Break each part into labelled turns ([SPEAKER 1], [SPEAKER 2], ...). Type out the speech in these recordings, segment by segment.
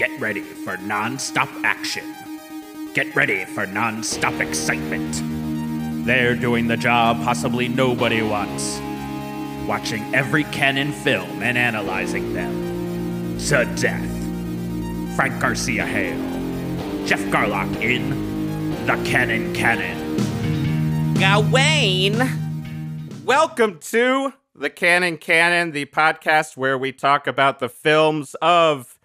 [SPEAKER 1] Get ready for non-stop action. Get ready for non-stop excitement. They're doing the job possibly nobody wants. Watching every Cannon film and analyzing them. To death. Frank Garcia Hale. Jeff Garlock in The Cannon Canon.
[SPEAKER 2] Gawain. Welcome to the Cannon Canon, the podcast where we talk about the films of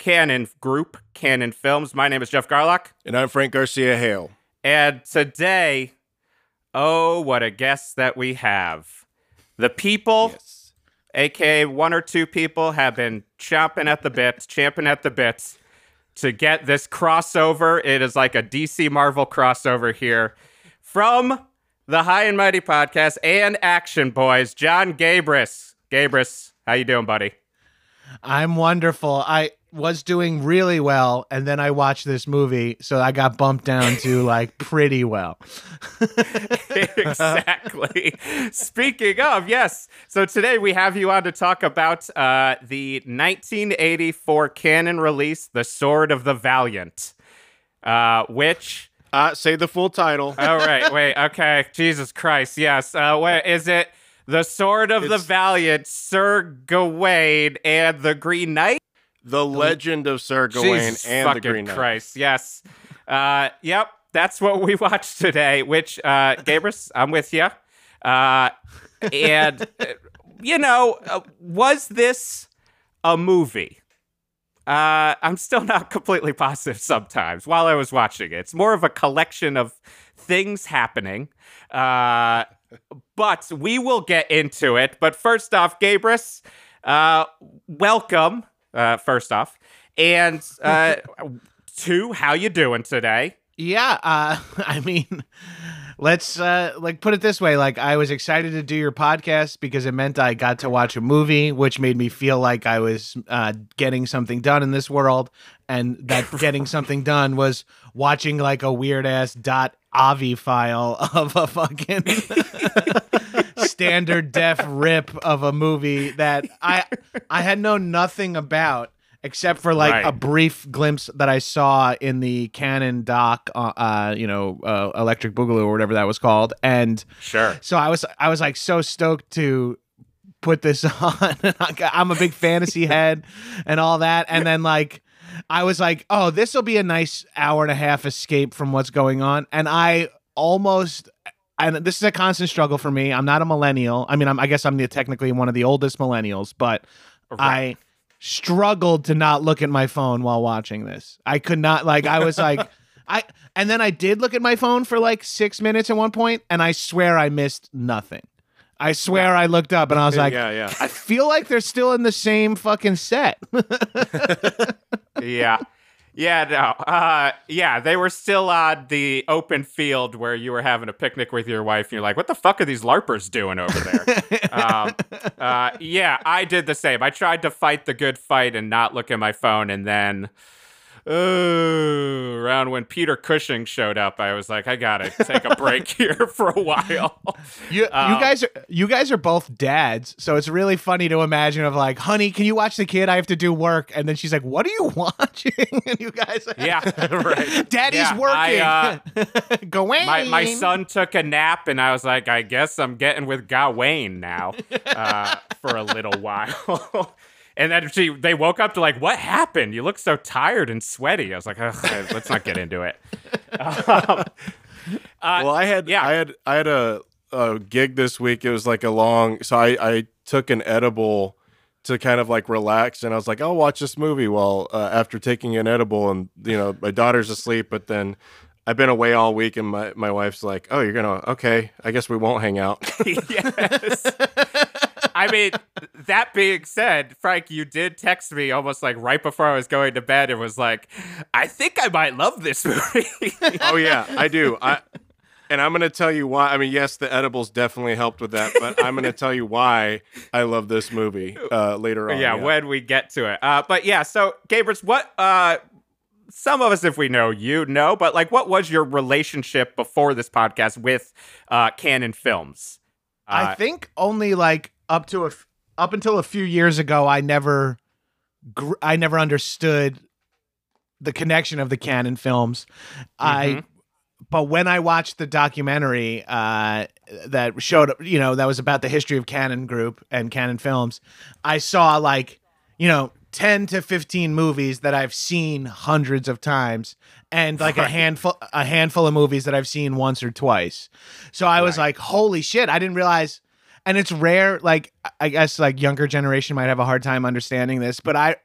[SPEAKER 2] Cannon Group, Cannon Films. My name is Jeff Garlock.
[SPEAKER 3] And I'm Frank Garcia Hale.
[SPEAKER 2] And today, oh, what a guest that we have. The people,
[SPEAKER 3] Yes.
[SPEAKER 2] aka one or two people, have been chomping at the bits, champing at the bits to get this crossover. It is like a DC Marvel crossover here from the High and Mighty podcast and Action Boyz, Jon Gabrus. Gabrus, how you doing, buddy?
[SPEAKER 4] I'm wonderful. I was doing really well, and then I watched this movie, so I got bumped down to like pretty well.
[SPEAKER 2] exactly. Speaking of, yes. So today we have you on to talk about uh, the 1984 Cannon release, The Sword of the Valiant, uh, which.
[SPEAKER 3] Uh, say the full title.
[SPEAKER 2] Oh, right. Wait. Okay. Jesus Christ. Yes. Uh, wait. Is it The Sword of the Valiant, Sir Gawain, and the Green Knight?
[SPEAKER 3] The Legend of Sir Gawain
[SPEAKER 2] Jesus
[SPEAKER 3] and the Green Knight.
[SPEAKER 2] Christ. Yes. Uh, yep. That's what we watched today. Which, uh, Gabrus, I'm with you. Uh, and uh, you know, uh, was this a movie? Uh, I'm still not completely positive sometimes while I was watching it. It's more of a collection of things happening. Uh, but we will get into it. But first off, Gabrus, uh, welcome. Uh, first off, and uh, two, how you doing today?
[SPEAKER 4] Yeah, uh, I mean, let's uh, like put it this way: like I was excited to do your podcast because it meant I got to watch a movie, which made me feel like I was uh, getting something done in this world, and that getting something done was watching like a weird ass dot avi file of a fucking standard def rip of a movie that I I had known nothing about except for like
[SPEAKER 2] Right.
[SPEAKER 4] a brief glimpse that I saw in the Cannon doc, uh, uh you know, uh, Electric Boogaloo or whatever that was called, and
[SPEAKER 2] Sure.
[SPEAKER 4] so I was I was like so stoked to put this on. I'm a big fantasy head and all that, and then like. I was like, oh, this will be a nice hour and a half escape from what's going on. And I almost, and this is a constant struggle for me. I'm not a millennial. I mean, I'm, I guess I'm the, technically one of the oldest millennials, but I struggled to not look at my phone while watching this. I could not, like, I was like, I, and then I did look at my phone for like six minutes at one point, and I swear I missed nothing. I swear I looked up and I was like,
[SPEAKER 3] yeah, yeah.
[SPEAKER 4] I feel like they're still in the same fucking set.
[SPEAKER 2] yeah. Yeah, no. Uh, yeah, they were still on the open field where you were having a picnic with your wife, and you're like, what the fuck are these LARPers doing over there? um, uh, yeah, I did the same. I tried to fight the good fight and not look at my phone, and then. Oh, around when Peter Cushing showed up, I was like, I gotta take a break here for a while.
[SPEAKER 4] You,
[SPEAKER 2] Um,
[SPEAKER 4] you guys are you guys are both dads, so it's really funny to imagine of like, honey, can you watch the kid? I have to do work, and then she's like, what are you watching? and you guys,
[SPEAKER 2] Yeah, right.
[SPEAKER 4] Daddy's
[SPEAKER 2] Yeah,
[SPEAKER 4] working.
[SPEAKER 2] I,
[SPEAKER 4] Gawain.
[SPEAKER 2] my, my son took a nap and I was like, I guess I'm getting with Gawain now uh, for a little while. And then she, they woke up to like, what happened? You look so tired and sweaty. I was like, Ugh, let's not get into it. Um, uh,
[SPEAKER 3] well, I had
[SPEAKER 2] yeah.
[SPEAKER 3] I had I had a, a gig this week. It was like a long so I I took an edible to kind of like relax and I was like, I'll watch this movie while uh, after taking an edible and you know, my daughter's asleep, but then I've been away all week and my, my wife's like, Oh, you're gonna okay, I guess we won't hang out.
[SPEAKER 2] yes. I mean, that being said, Frank, you did text me almost like right before I was going to bed. and was like, I think I might love this movie.
[SPEAKER 3] oh yeah, I do. I and I'm going to tell you why. I mean, yes, the edibles definitely helped with that, but I'm going to tell you why I love this movie uh, later on.
[SPEAKER 2] yeah, when we get to it. Uh, but yeah, so Gabrus, what? Uh, some of us, if we know you, know. But like, what was your relationship before this podcast with uh, Cannon Films?
[SPEAKER 4] I
[SPEAKER 2] Uh,
[SPEAKER 4] think only like up to a f- up until a few years ago, I never, gr- I never understood the connection of the Cannon films. I but when I watched the documentary uh, that showed, you know, that was about the history of Cannon Group and Cannon Films, I saw like, you know, 10 to 15 movies that I've seen hundreds of times and like a handful a handful of movies that I've seen once or twice. So I was like, holy shit, I didn't realize and it's rare like I guess like younger generation might have a hard time understanding this, but I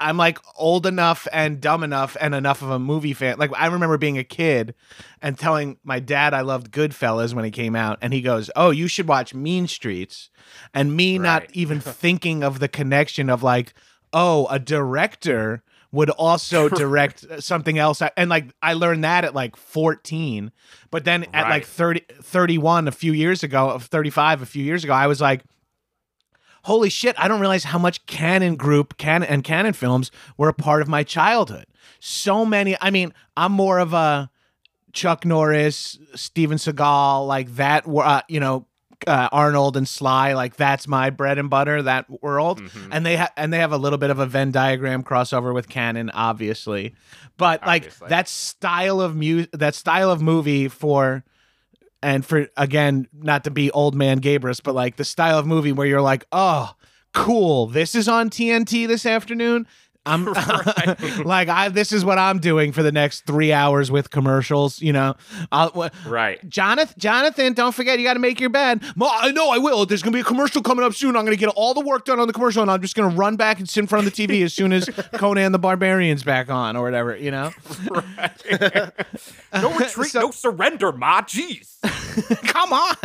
[SPEAKER 4] I'm like old enough and dumb enough and enough of a movie fan. Like I remember being a kid and telling my dad I loved Goodfellas when he came out, and he goes, "Oh, you should watch Mean Streets," and me not even thinking of the connection of like, oh, a director would also direct something else and like i learned that at like 14 but then at like
[SPEAKER 2] Right.
[SPEAKER 4] 30 31 a few years ago of 35 a few years ago i was like holy shit, I don't realize how much Cannon Group Cannon and Cannon films were a part of my childhood. So many. I mean, I'm more of a Chuck Norris, Steven Seagal, like that. Uh, you know, uh, Arnold and Sly, like that's my bread and butter. That world, and they have and they have a little bit of a Venn diagram crossover with Cannon, obviously, but
[SPEAKER 2] Obviously.
[SPEAKER 4] like that style of mu- that style of movie for and for again not to be old man Gabrus, but like the style of movie where you're like, oh, cool, this is on TNT this afternoon. I'm like I this is what I'm doing for the next three hours with commercials. You know, I'll,
[SPEAKER 2] Right.
[SPEAKER 4] Jonathan, Jonathan, don't forget you got to make your bed. Ma, I know I will. There's gonna be a commercial coming up soon. I'm gonna get all the work done on the commercial, and I'm just gonna run back and sit in front of the TV as soon as Conan the Barbarian's back on or whatever. You know, Right.
[SPEAKER 2] No retreat,
[SPEAKER 4] So-
[SPEAKER 2] no surrender, ma. Jeez.
[SPEAKER 4] come on.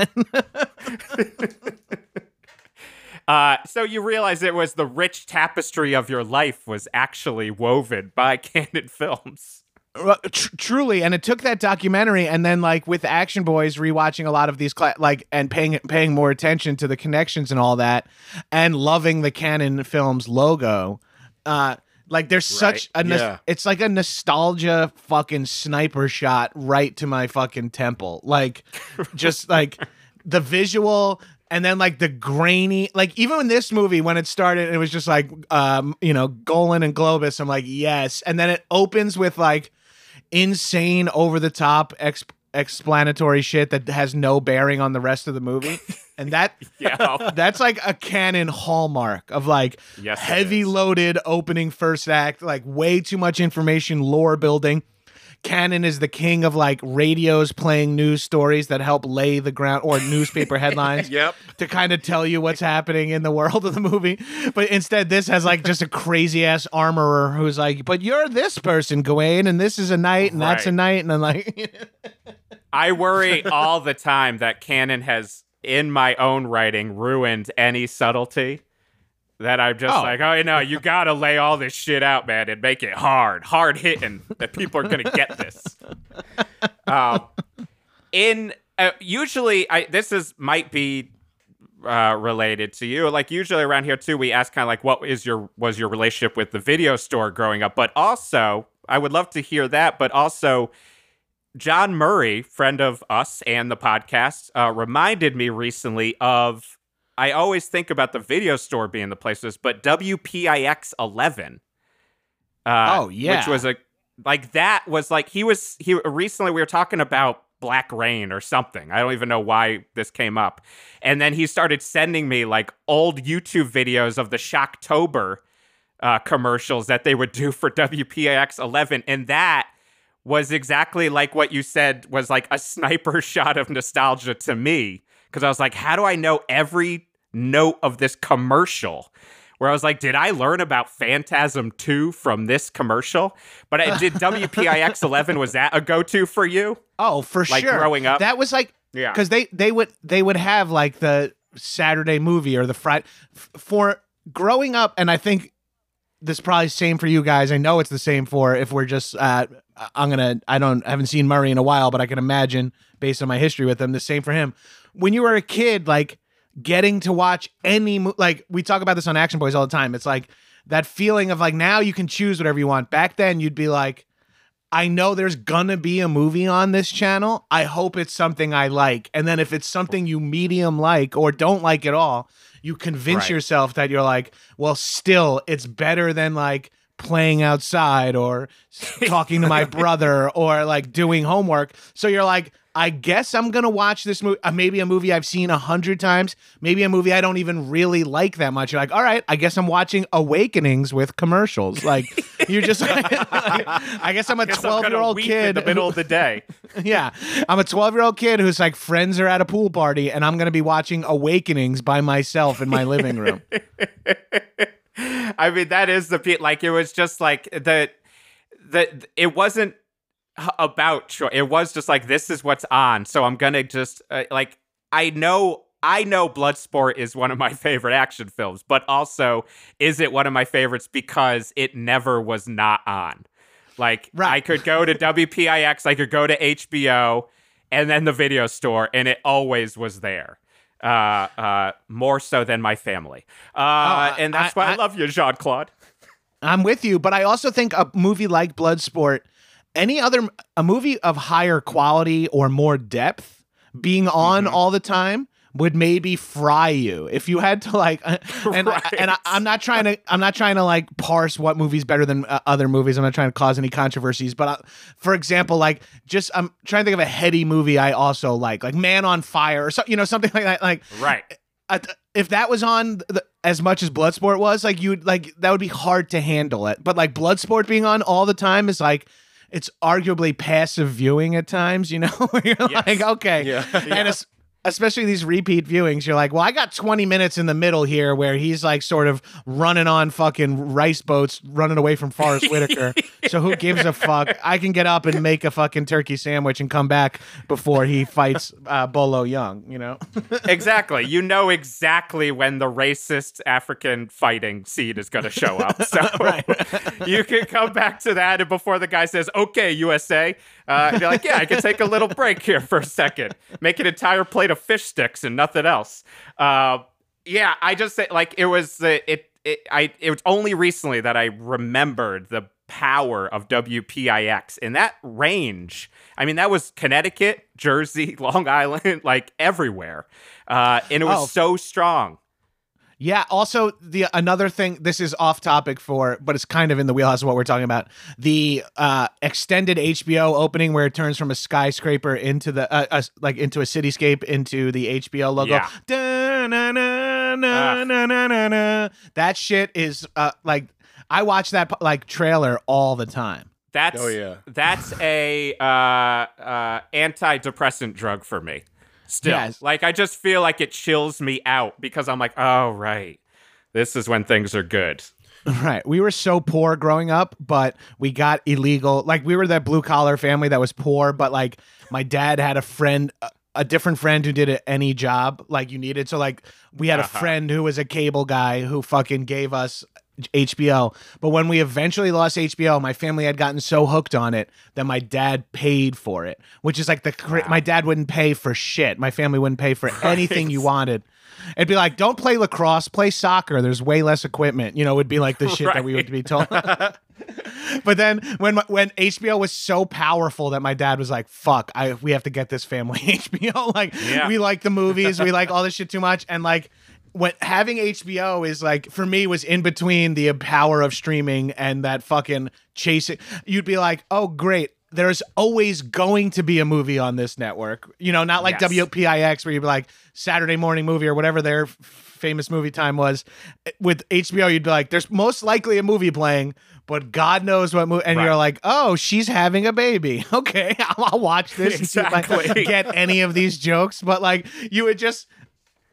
[SPEAKER 2] Uh, so you realize it was the rich tapestry of your life was actually woven by Cannon Films.
[SPEAKER 4] Well, tr- truly and it took that documentary and then like with Action Boyz rewatching a lot of these cla- like and paying paying more attention to the connections and all that and loving the Cannon films logo uh like there's such a nos-
[SPEAKER 3] Yeah.
[SPEAKER 4] it's like a nostalgia fucking sniper shot right to my fucking temple like just like the visual and then like the grainy like even in this movie when it started it was just like um you know golan and globus. I'm like yes. And then it opens with like insane over the top ex- explanatory shit that has no bearing on the rest of the movie. And that
[SPEAKER 2] Yeah.
[SPEAKER 4] that's like a Cannon hallmark of like
[SPEAKER 2] Yes,
[SPEAKER 4] heavy loaded opening first act like way too much information lore building Cannon is the king of like radios playing news stories that help lay the ground or newspaper headlines
[SPEAKER 3] Yep.
[SPEAKER 4] to kind of tell you what's happening in the world of the movie. But instead, this has like just a crazy ass armorer who's like, "But you're this person, Gawain, and this is a knight, and that's a knight," and I'm like,
[SPEAKER 2] I worry all the time that Cannon has, in my own writing, ruined any subtlety. That I'm just
[SPEAKER 4] Oh.
[SPEAKER 2] like, oh, no, you gotta lay all this shit out, man, and make it hard, hard hitting that people are gonna get this. um, in uh, usually, I this is might be uh, related to you. Like usually around here too, we ask kind of like, what is your was your relationship with the video store growing up? But also, I would love to hear that. But also, John Murray, friend of us and the podcast, uh, reminded me recently of. I always think about the video store being the place places, but WPIX 11. Uh,
[SPEAKER 4] Oh, yeah.
[SPEAKER 2] which was a like that was like he was he recently we were talking about Black Rain or something. I don't even know why this came up, and then he started sending me like old YouTube videos of the Shocktober uh, commercials that they would do for WPIX 11, and that was exactly like what you said was like a sniper shot of nostalgia to me because I was like, how do I know every note of this commercial? Where I was like, did I learn about Phantasm 2 from this commercial? But I did WPIX 11 was that a go-to for you?
[SPEAKER 4] "Oh, for
[SPEAKER 2] Like
[SPEAKER 4] sure."
[SPEAKER 2] growing up?
[SPEAKER 4] that was like
[SPEAKER 2] Yeah.
[SPEAKER 4] because they they would they would have like the Saturday movie or the Friday for growing up, and I think this probably same for you guys. I know it's the same for if we're just. Uh, I'm gonna. I don't. I haven't seen Murray in a while, but I can imagine based on my history with him, the same for him. When you were a kid, like getting to watch any mo- like we talk about this on Action Boyz all the time. It's like that feeling of like now you can choose whatever you want. Back then, you'd be like. I know there's gonna be a movie on this channel. I hope it's something I like. And then if it's something you medium like or don't like at all, you convince
[SPEAKER 2] Right.
[SPEAKER 4] yourself that you're like, well, still, it's better than like playing outside or talking to my brother or like doing homework. So you're like, I guess I'm gonna watch this movie. Uh, maybe a movie I've seen a hundred times. Maybe a movie I don't even really like that much. You're like, all right, I guess I'm watching Awakenings with commercials. Like you're just, like, I guess I'm a
[SPEAKER 2] twelve
[SPEAKER 4] year old kid
[SPEAKER 2] in the middle of the day.
[SPEAKER 4] yeah. I'm a 12 year old kid who's like friends are at a pool party and I'm going to be watching Awakenings by myself in my living room.
[SPEAKER 2] I mean, that is the like it was just like the the it wasn't about choice. It was just like this is what's on, so I'm gonna just uh, like I know I know Bloodsport is one of my favorite action films, but also is it one of my favorites because it never was not on. Like
[SPEAKER 4] Right.
[SPEAKER 2] I could go to WPIX, I could go to HBO, and then the video store, and it always was there. Uh, uh, more so than my family. Uh,
[SPEAKER 4] Oh,
[SPEAKER 2] and that's
[SPEAKER 4] I-
[SPEAKER 2] why I,
[SPEAKER 4] I-
[SPEAKER 2] love you, Jean Claude.
[SPEAKER 4] I'm with you, but I also think a movie like Bloodsport, any other a movie of higher quality or more depth being on all the time would maybe fry you if you had to like and
[SPEAKER 2] Right.
[SPEAKER 4] and I, I'm not trying to I'm not trying to like parse what movie's better than uh, other movies I'm not trying to cause any controversies but uh, for example like just I'm trying to think of a heady movie I also like like Man on Fire or so, you know something like that like
[SPEAKER 2] Right.
[SPEAKER 4] if that was on the, as much as Bloodsport was, like you would like that would be hard to handle it. But like Bloodsport being on all the time is like it's arguably passive viewing at times. You know, where you're
[SPEAKER 2] Yes.
[SPEAKER 4] like, okay,
[SPEAKER 3] Yeah.
[SPEAKER 4] and especially these repeat viewings, you're like, well, I got 20 minutes in the middle here where he's like sort of running on fucking rice boats, running away from Forest Whitaker. so who gives a fuck? I can get up and make a fucking turkey sandwich and come back before he fights uh, Bolo Yeung. You know.
[SPEAKER 2] exactly. You know exactly when the racist African fighting scene is going to show up. So you can come back to that and before the guy says, okay, USA, uh, you're like, yeah, I can take a little break here for a second, make an entire plate of fish sticks and nothing else. Uh, yeah, I just say, like, it was, uh, it, it, I, it was only recently that I remembered the power of WPIX in that range. I mean, that was Connecticut, Jersey, Long Island, like everywhere. Uh, and it was
[SPEAKER 4] Oh.
[SPEAKER 2] so strong.
[SPEAKER 4] Yeah. Also, the another thing. This is off topic for, but it's kind of in the wheelhouse of what we're talking about. The uh, extended HBO opening where it turns from a skyscraper into the uh, uh, like into a cityscape into the HBO logo.
[SPEAKER 2] Yeah.
[SPEAKER 4] That shit is uh, like I watch that like trailer all the time.
[SPEAKER 2] That's
[SPEAKER 3] Oh, yeah.
[SPEAKER 2] that's a uh, uh, antidepressant drug for me. Still,
[SPEAKER 4] Yes.
[SPEAKER 2] like I just feel like it chills me out because I'm like, oh right, this is when things are good.
[SPEAKER 4] Right. We were so poor growing up, but we got illegal. Like we were that blue collar family that was poor, but like my dad had a friend, a, a different friend who did any job like you needed. So like we had a
[SPEAKER 2] Uh-huh.
[SPEAKER 4] friend who was a cable guy who fucking gave us HBO. But when we eventually lost HBO, my family had gotten so hooked on it that my dad paid for it, which is like the cra- my dad wouldn't pay for shit. My family wouldn't pay for anything you wanted. It'd be like, don't play lacrosse, play soccer. There's way less equipment. You know, it'd be like the shit that we would be told. but then when when HBO was so powerful that my dad was like, "Fuck, I we have to get this family HBO." Like
[SPEAKER 2] Yeah.
[SPEAKER 4] we like the movies, we like all this shit too much, and like when having HBO is like for me was in between the power of streaming and that fucking chasing. You'd be like, "Oh, great." There's always going to be a movie on this network. You know, not like
[SPEAKER 2] Yes.
[SPEAKER 4] WPIX where you'd be like Saturday morning movie or whatever their f- famous movie time was. With HBO, you'd be like, there's most likely a movie playing, but God knows what movie. And
[SPEAKER 2] Right.
[SPEAKER 4] you're like, oh, she's having a baby. Okay, I'll, I'll watch this and see if I get any of these jokes. But like, you would just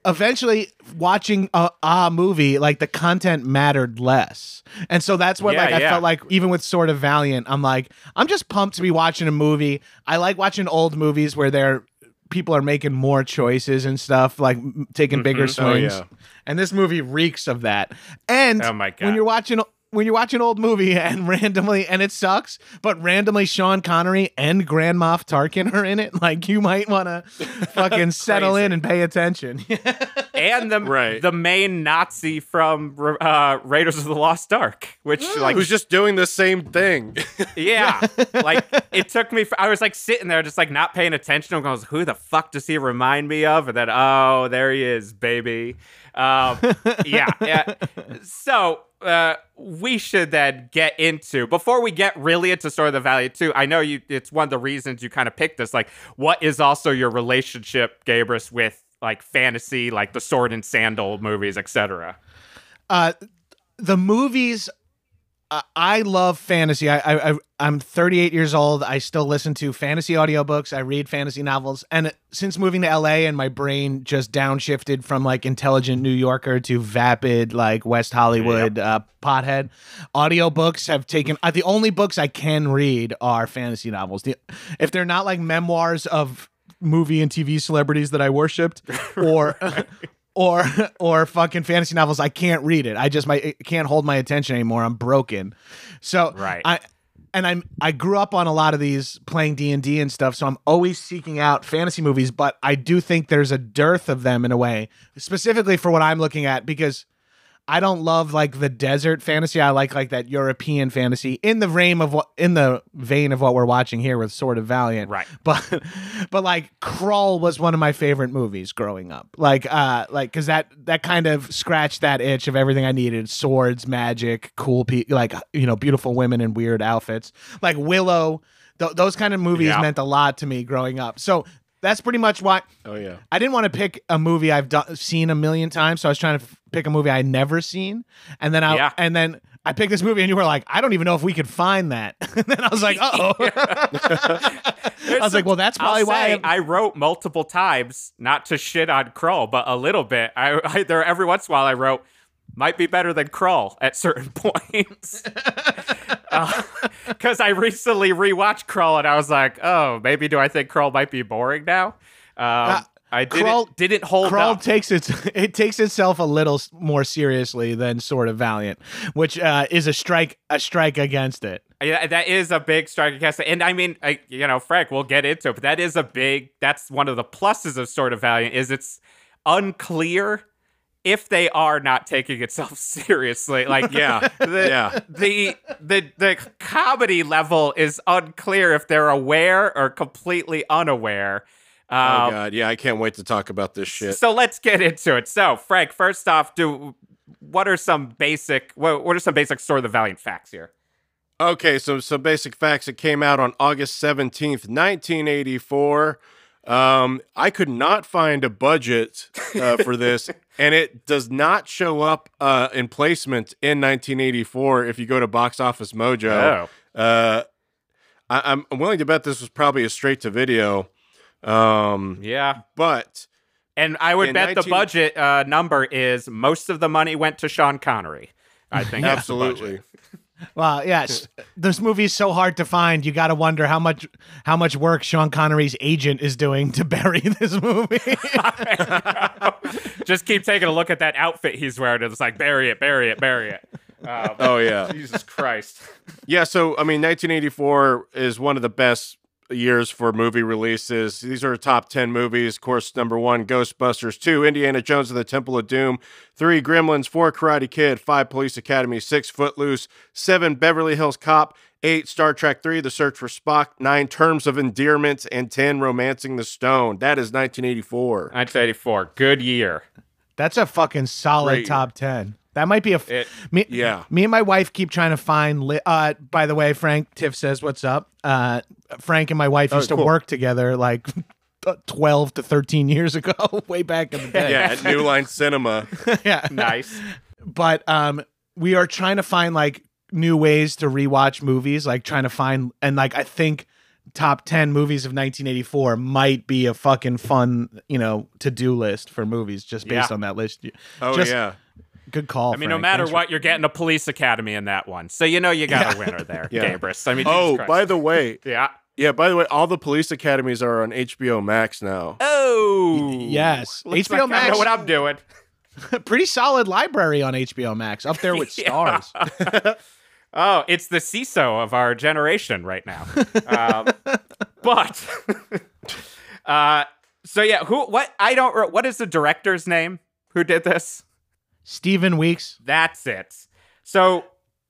[SPEAKER 4] eventually watching a, a movie like the content mattered less. And so that's what
[SPEAKER 2] Yeah,
[SPEAKER 4] like i
[SPEAKER 2] yeah.
[SPEAKER 4] felt like even with Sword of Valiant i'm like i'm just pumped to be watching a movie. I like watching old movies where they're people are making more choices and stuff like taking bigger mm-hmm.
[SPEAKER 3] Oh,
[SPEAKER 4] swings.
[SPEAKER 3] yeah.
[SPEAKER 4] and this movie reeks of that. And
[SPEAKER 2] Oh
[SPEAKER 4] when you're watching when you watch an old movie and randomly and it sucks, but randomly Sean Connery and Grand Moff Tarkin are in it, like you might want to fucking settle in and pay attention.
[SPEAKER 2] and the
[SPEAKER 3] Right.
[SPEAKER 2] the main Nazi from uh, Raiders of the Lost Ark, which like
[SPEAKER 3] Who's just doing the same thing?
[SPEAKER 2] yeah, like it took me. I was like sitting there, just like not paying attention. I goes, who the fuck does he remind me of? And then oh, there he is, baby. Um, yeah, yeah. So uh, we should then get into before we get really into Sword of the Valiant too. I know you. It's one of the reasons you kind of picked this. Like, what is also your relationship, Gabrus, with like fantasy, like the Sword and Sandal movies, etc.
[SPEAKER 4] Uh, the movies. I love fantasy. I, I I'm 38 years old. I still listen to fantasy audiobooks. I read fantasy novels, and since moving to LA, and my brain just downshifted from like intelligent New Yorker to vapid like West Hollywood uh, pothead. Audiobooks have taken. Uh, the only books I can read are fantasy novels. The, if they're not like memoirs of movie and TV celebrities that I worshipped, or or or fucking fantasy novels. I can't read it. I just my can't hold my attention anymore. I'm broken. So
[SPEAKER 2] Right.
[SPEAKER 4] I and I'm I grew up on a lot of these playing D and D and stuff. So I'm always seeking out fantasy movies, but I do think there's a dearth of them in a way, specifically for what I'm looking at because. I don't love like the desert fantasy. I like like that European fantasy in the vein of what in the vein of what we're watching here with Sword of Valiant.
[SPEAKER 2] Right.
[SPEAKER 4] But but like Krull was one of my favorite movies growing up. Like uh like cuz that that kind of scratched that itch of everything I needed. Swords, magic, cool people like you know, beautiful women in weird outfits. Like Willow, th- those kind of movies
[SPEAKER 2] Yeah.
[SPEAKER 4] meant a lot to me growing up. So that's pretty much why
[SPEAKER 3] Oh yeah.
[SPEAKER 4] I didn't want to pick a movie I've done, seen a million times, so I was trying to f- pick a movie I'd never seen, and then I
[SPEAKER 2] Yeah.
[SPEAKER 4] and then I picked this movie, and you were like, I don't even know if we could find that. and then I was like, oh, I was like, well, that's probably
[SPEAKER 2] I'll
[SPEAKER 4] why.
[SPEAKER 2] I wrote multiple times, not to shit on Krull, but a little bit. I, I there every once in a while I wrote might be better than Krull at certain points. Because I recently rewatched Krull and I was like, oh, maybe do I think Krull might be boring now? Um, I didn't
[SPEAKER 4] Krull-
[SPEAKER 2] didn't hold
[SPEAKER 4] Krull
[SPEAKER 2] up.
[SPEAKER 4] takes its it takes itself a little more seriously than Sword of Valiant, which uh, is a strike a strike against it.
[SPEAKER 2] Yeah, that is a big strike against it. And I mean, I, you know, Frank, we'll get into it, but that is a big, that's one of the pluses of Sword of Valiant is it's unclear if they are not taking itself seriously. Like,
[SPEAKER 3] Yeah.
[SPEAKER 2] the,
[SPEAKER 3] Yeah.
[SPEAKER 2] the, the, the comedy level is unclear if they're aware or completely unaware.
[SPEAKER 3] Oh
[SPEAKER 2] Um,
[SPEAKER 3] god. Yeah, I can't wait to talk about this shit.
[SPEAKER 2] so let's get into it. So, Frank, first off, do what are some basic what, what are some basic Sword of the Valiant facts here?
[SPEAKER 3] Okay, so some basic facts. It came out on August 17th, 1984. Um, I could not find a budget uh, for this, and it does not show up uh, in placement in 1984 if you go to Box Office Mojo.
[SPEAKER 2] Oh.
[SPEAKER 3] Uh, I, I'm I'm willing to bet this was probably a straight to video. Um,
[SPEAKER 2] Yeah.
[SPEAKER 3] but
[SPEAKER 2] And I would bet the budget uh, number is most of the money went to Sean Connery. I think
[SPEAKER 3] absolutely.
[SPEAKER 4] Well, yes, this movie is so hard to find. You got to wonder how much how much work Sean Connery's agent is doing to bury this movie.
[SPEAKER 2] Just keep taking a look at that outfit he's wearing. It's like bury it, bury it, bury it. Um,
[SPEAKER 3] Oh yeah.
[SPEAKER 2] Jesus Christ.
[SPEAKER 3] Yeah, so I mean, 1984 is one of the best years for movie releases. These are top 10 movies. Of course, number one, Ghostbusters. Two, Indiana Jones and the Temple of Doom. Three, Gremlins. Four, Karate Kid. Five, Police Academy. Six, Footloose. Seven, Beverly Hills Cop. Eight, Star Trek 3, The Search for Spock. Nine, Terms of Endearment. And 10, Romancing the Stone. That is 1984.
[SPEAKER 2] 1984. Good year.
[SPEAKER 4] That's a fucking solid
[SPEAKER 3] Great.
[SPEAKER 4] top ten. That might be a. F-
[SPEAKER 2] It-
[SPEAKER 4] me,
[SPEAKER 3] Yeah.
[SPEAKER 4] Me and my wife keep trying to find. Li- uh, by the way, Frank Tiff says, "What's up?" Uh, Frank and my wife used to
[SPEAKER 3] Oh,
[SPEAKER 4] work together like twelve to thirteen years ago, way back in the day.
[SPEAKER 3] Yeah, at New Line Cinema.
[SPEAKER 4] yeah.
[SPEAKER 2] Nice.
[SPEAKER 4] But um, we are trying to find like new ways to rewatch movies, like trying to find and like I think top 10 movies of 1984 might be a fucking fun, you know, to-do list for movies just based
[SPEAKER 2] Yeah.
[SPEAKER 4] on that list.
[SPEAKER 3] Oh,
[SPEAKER 4] Just-
[SPEAKER 3] yeah.
[SPEAKER 4] Good call.
[SPEAKER 2] I mean, no matter
[SPEAKER 4] Thanks for-
[SPEAKER 2] what, you're getting a police academy in that one. So you know you got a winner there,
[SPEAKER 3] Yeah.
[SPEAKER 2] Gabrus. I mean, Jesus
[SPEAKER 3] Oh,
[SPEAKER 2] Christ.
[SPEAKER 3] by the way,
[SPEAKER 2] yeah.
[SPEAKER 3] yeah, by the way, all the police academies are on HBO Max now.
[SPEAKER 2] Oh,
[SPEAKER 4] yes.
[SPEAKER 2] Looks
[SPEAKER 4] HBO
[SPEAKER 2] like I
[SPEAKER 4] Max.
[SPEAKER 2] know what I'm doing.
[SPEAKER 4] pretty solid library on HBO Max, up there with stars.
[SPEAKER 2] Oh, it's the CISO of our generation right now. um, but, uh, so yeah, who? What? I don't. What is the director's name? Who did this?
[SPEAKER 4] Stephen Weeks.
[SPEAKER 2] That's it. So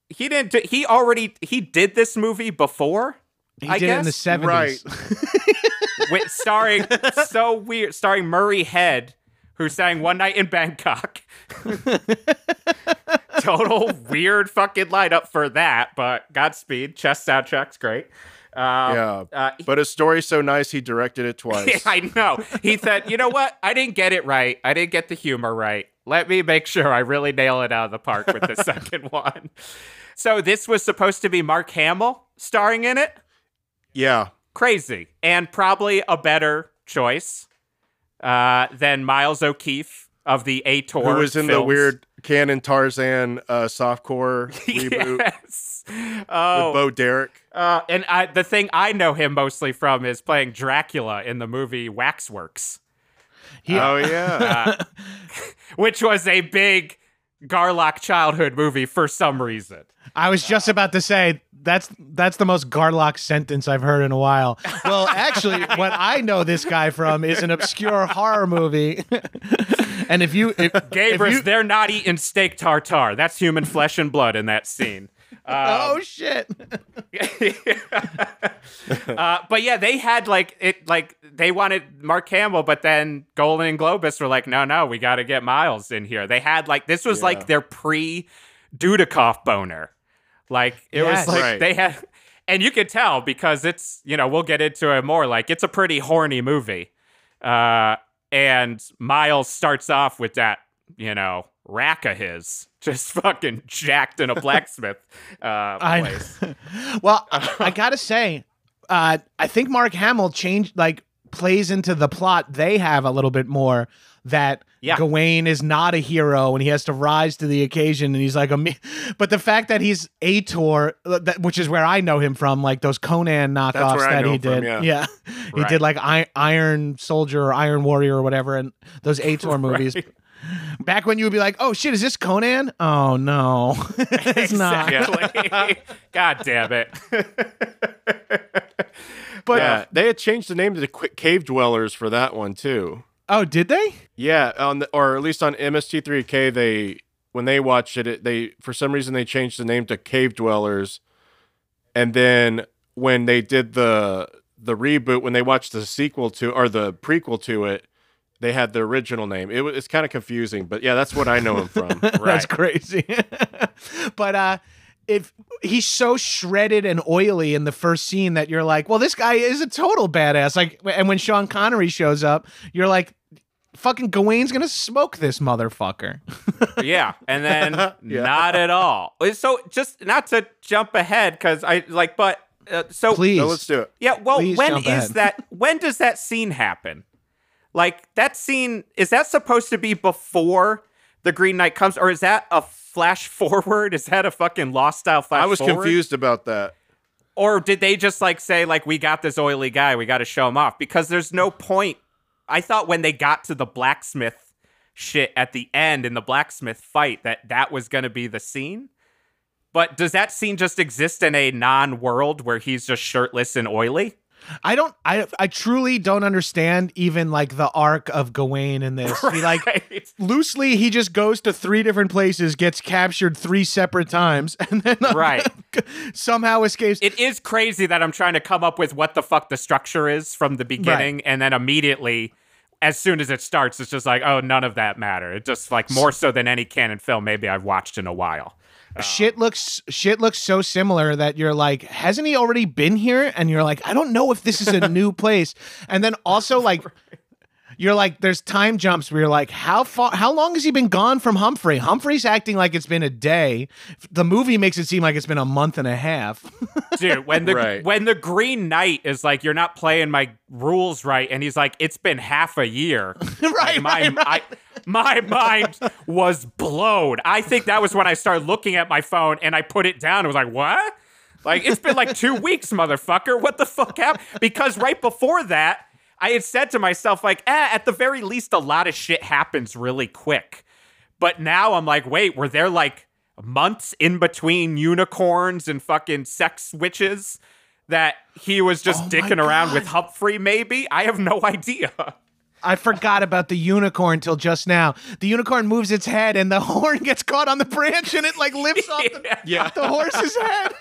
[SPEAKER 2] he didn't. Do, he already. He did this movie before.
[SPEAKER 4] He
[SPEAKER 2] I
[SPEAKER 4] did it in the 70s.
[SPEAKER 3] Right.
[SPEAKER 2] with starring so weird, starring Murray Head, who sang One Night in Bangkok. Total weird fucking lineup for that, but Godspeed. Chess soundtrack's great. Um,
[SPEAKER 3] yeah,
[SPEAKER 2] uh,
[SPEAKER 3] but his story's so nice he directed it twice.
[SPEAKER 2] I know. He said, you know what? I didn't get it right. I didn't get the humor right. Let me make sure I really nail it out of the park with the second one. So this was supposed to be Mark Hamill starring in it.
[SPEAKER 3] yeah,
[SPEAKER 2] Crazy. And probably a better choice uh, than Miles O'Keeffe of the Ator.
[SPEAKER 3] who was in the weird Canon Tarzan uh, softcore reboot
[SPEAKER 2] yes. Oh,
[SPEAKER 3] with Bo Derek.
[SPEAKER 2] uh, and I, the thing I know him mostly from is playing Dracula in the movie Waxworks.
[SPEAKER 4] He-
[SPEAKER 3] Oh yeah,
[SPEAKER 2] which was a big Garlock childhood movie for some reason.
[SPEAKER 4] I was just about to say that's that's the most Garlock sentence I've heard in a while. Well, actually, what I know this guy from is an obscure horror movie. and if you if, if
[SPEAKER 2] Gabrus,
[SPEAKER 4] you-
[SPEAKER 2] they're not eating steak tartare. That's human flesh and blood in that scene.
[SPEAKER 4] Oh shit.
[SPEAKER 2] Uh, but yeah, they had like it, like they wanted Mark Hamill, but then Golan and Globus were like, no, no, we got to get Miles in here. They had like this was
[SPEAKER 3] Yeah.
[SPEAKER 2] like their pre Dudikoff boner. Like it
[SPEAKER 4] Yes.
[SPEAKER 2] was like
[SPEAKER 3] Right.
[SPEAKER 2] they had, and you could tell because it's you know we'll get into it more. Like it's a pretty horny movie, uh, and Miles starts off with that you know rack of his just fucking jacked in a blacksmith uh,
[SPEAKER 4] I-
[SPEAKER 2] place.
[SPEAKER 4] Well, I gotta say, uh, I think Mark Hamill changed like plays into the plot they have a little bit more that
[SPEAKER 2] Yeah.
[SPEAKER 4] Gawain is not a hero and he has to rise to the occasion and he's like a me- but the fact that he's Ator that, which is where I know him from like those Conan knockoffs that he
[SPEAKER 3] him from,
[SPEAKER 4] did
[SPEAKER 3] yeah.
[SPEAKER 4] he
[SPEAKER 2] Right.
[SPEAKER 4] did like I- Iron Soldier or Iron Warrior or whatever and those Ator movies back when you would be like oh shit is this Conan oh no it's not
[SPEAKER 2] Exactly. God damn it.
[SPEAKER 4] but
[SPEAKER 3] yeah. They had changed the name to the Qu- Cave Dwellers for that one too.
[SPEAKER 4] oh did they
[SPEAKER 3] Yeah, on the, or at least on MST3K, they when they watched it, it, they for some reason they changed the name to Cave Dwellers, and then when they did the the reboot, when they watched the sequel to or the prequel to it, they had the original name. It was it's kind of confusing, but yeah, that's what I know him from.
[SPEAKER 4] That's crazy. but uh if he's so shredded and oily in the first scene that you're like, well, this guy is a total badass. Like, and when Sean Connery shows up, you're like, fucking Gawain's gonna smoke this motherfucker.
[SPEAKER 2] yeah. And then
[SPEAKER 3] Yeah.
[SPEAKER 2] not at all. So just not to jump ahead because I like, but uh, so
[SPEAKER 4] Please,
[SPEAKER 3] So let's do it.
[SPEAKER 2] yeah. Well,
[SPEAKER 4] Please
[SPEAKER 2] when
[SPEAKER 4] jump
[SPEAKER 2] is
[SPEAKER 4] ahead.
[SPEAKER 2] that? When does that scene happen? Like that scene is that supposed to be before the Green Knight comes, or is that a flash forward? Is that a fucking lost style flash?
[SPEAKER 3] I was
[SPEAKER 2] forward?
[SPEAKER 3] confused about that.
[SPEAKER 2] or did they just like say like we got this oily guy we got to show him off because there's no point i thought when they got to the blacksmith shit at the end in the blacksmith fight that that was going to be the scene but does that scene just exist in a non-world where he's just shirtless and oily
[SPEAKER 4] I don't. I I truly don't understand even like the arc of Gawain in this. He like loosely he just goes to three different places, gets captured three separate times, and then uh,
[SPEAKER 2] Right.
[SPEAKER 4] somehow escapes.
[SPEAKER 2] it is crazy that i'm trying to come up with what the fuck the structure is from the beginning and then immediately as soon as it starts it's just like oh none of that matter it just like more so than any Cannon film maybe i've watched in a while Um,
[SPEAKER 4] shit looks shit looks so similar that you're like hasn't he already been here? And you're like i don't know if this is a new place. And then also like you're like there's time jumps where you're like how far how long has he been gone from humphrey? Humphrey's acting like it's been a day. The movie makes it seem like it's been a month and a half.
[SPEAKER 2] Dude when the
[SPEAKER 3] Right.
[SPEAKER 2] when the green knight is like you're not playing my rules right and he's like it's been half a year.
[SPEAKER 4] Right,
[SPEAKER 2] my,
[SPEAKER 4] right, right.
[SPEAKER 2] I, my mind was blown. I think that was when i started looking at my phone and i put it down. And was like what? Like it's been like two weeks motherfucker. What the fuck happened? Because right before that i had said to myself like eh, at the very least a lot of shit happens really quick. But now i'm like wait were there like months in between unicorns and fucking sex witches that he was just
[SPEAKER 4] Oh
[SPEAKER 2] dicking around with Humphrey, maybe? I have no idea.
[SPEAKER 4] I forgot about the unicorn till just now. The unicorn moves its head and the horn gets caught on the branch and it like lifts off the,
[SPEAKER 3] Yeah.
[SPEAKER 4] the horse's head.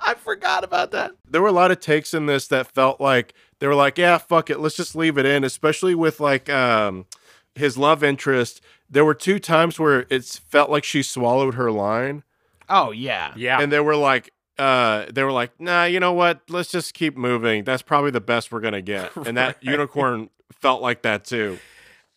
[SPEAKER 4] I forgot forgot about that.
[SPEAKER 3] there were a lot of takes in this that felt like they were like, yeah, fuck it, let's just leave it in. Especially with like um, his love interest. There were two times where it felt like she swallowed her line,
[SPEAKER 4] Oh yeah.
[SPEAKER 2] Yeah.
[SPEAKER 3] and they were like, uh, they were like, nah, you know what? Let's just keep moving. That's probably the best we're gonna get. And that unicorn felt like that too.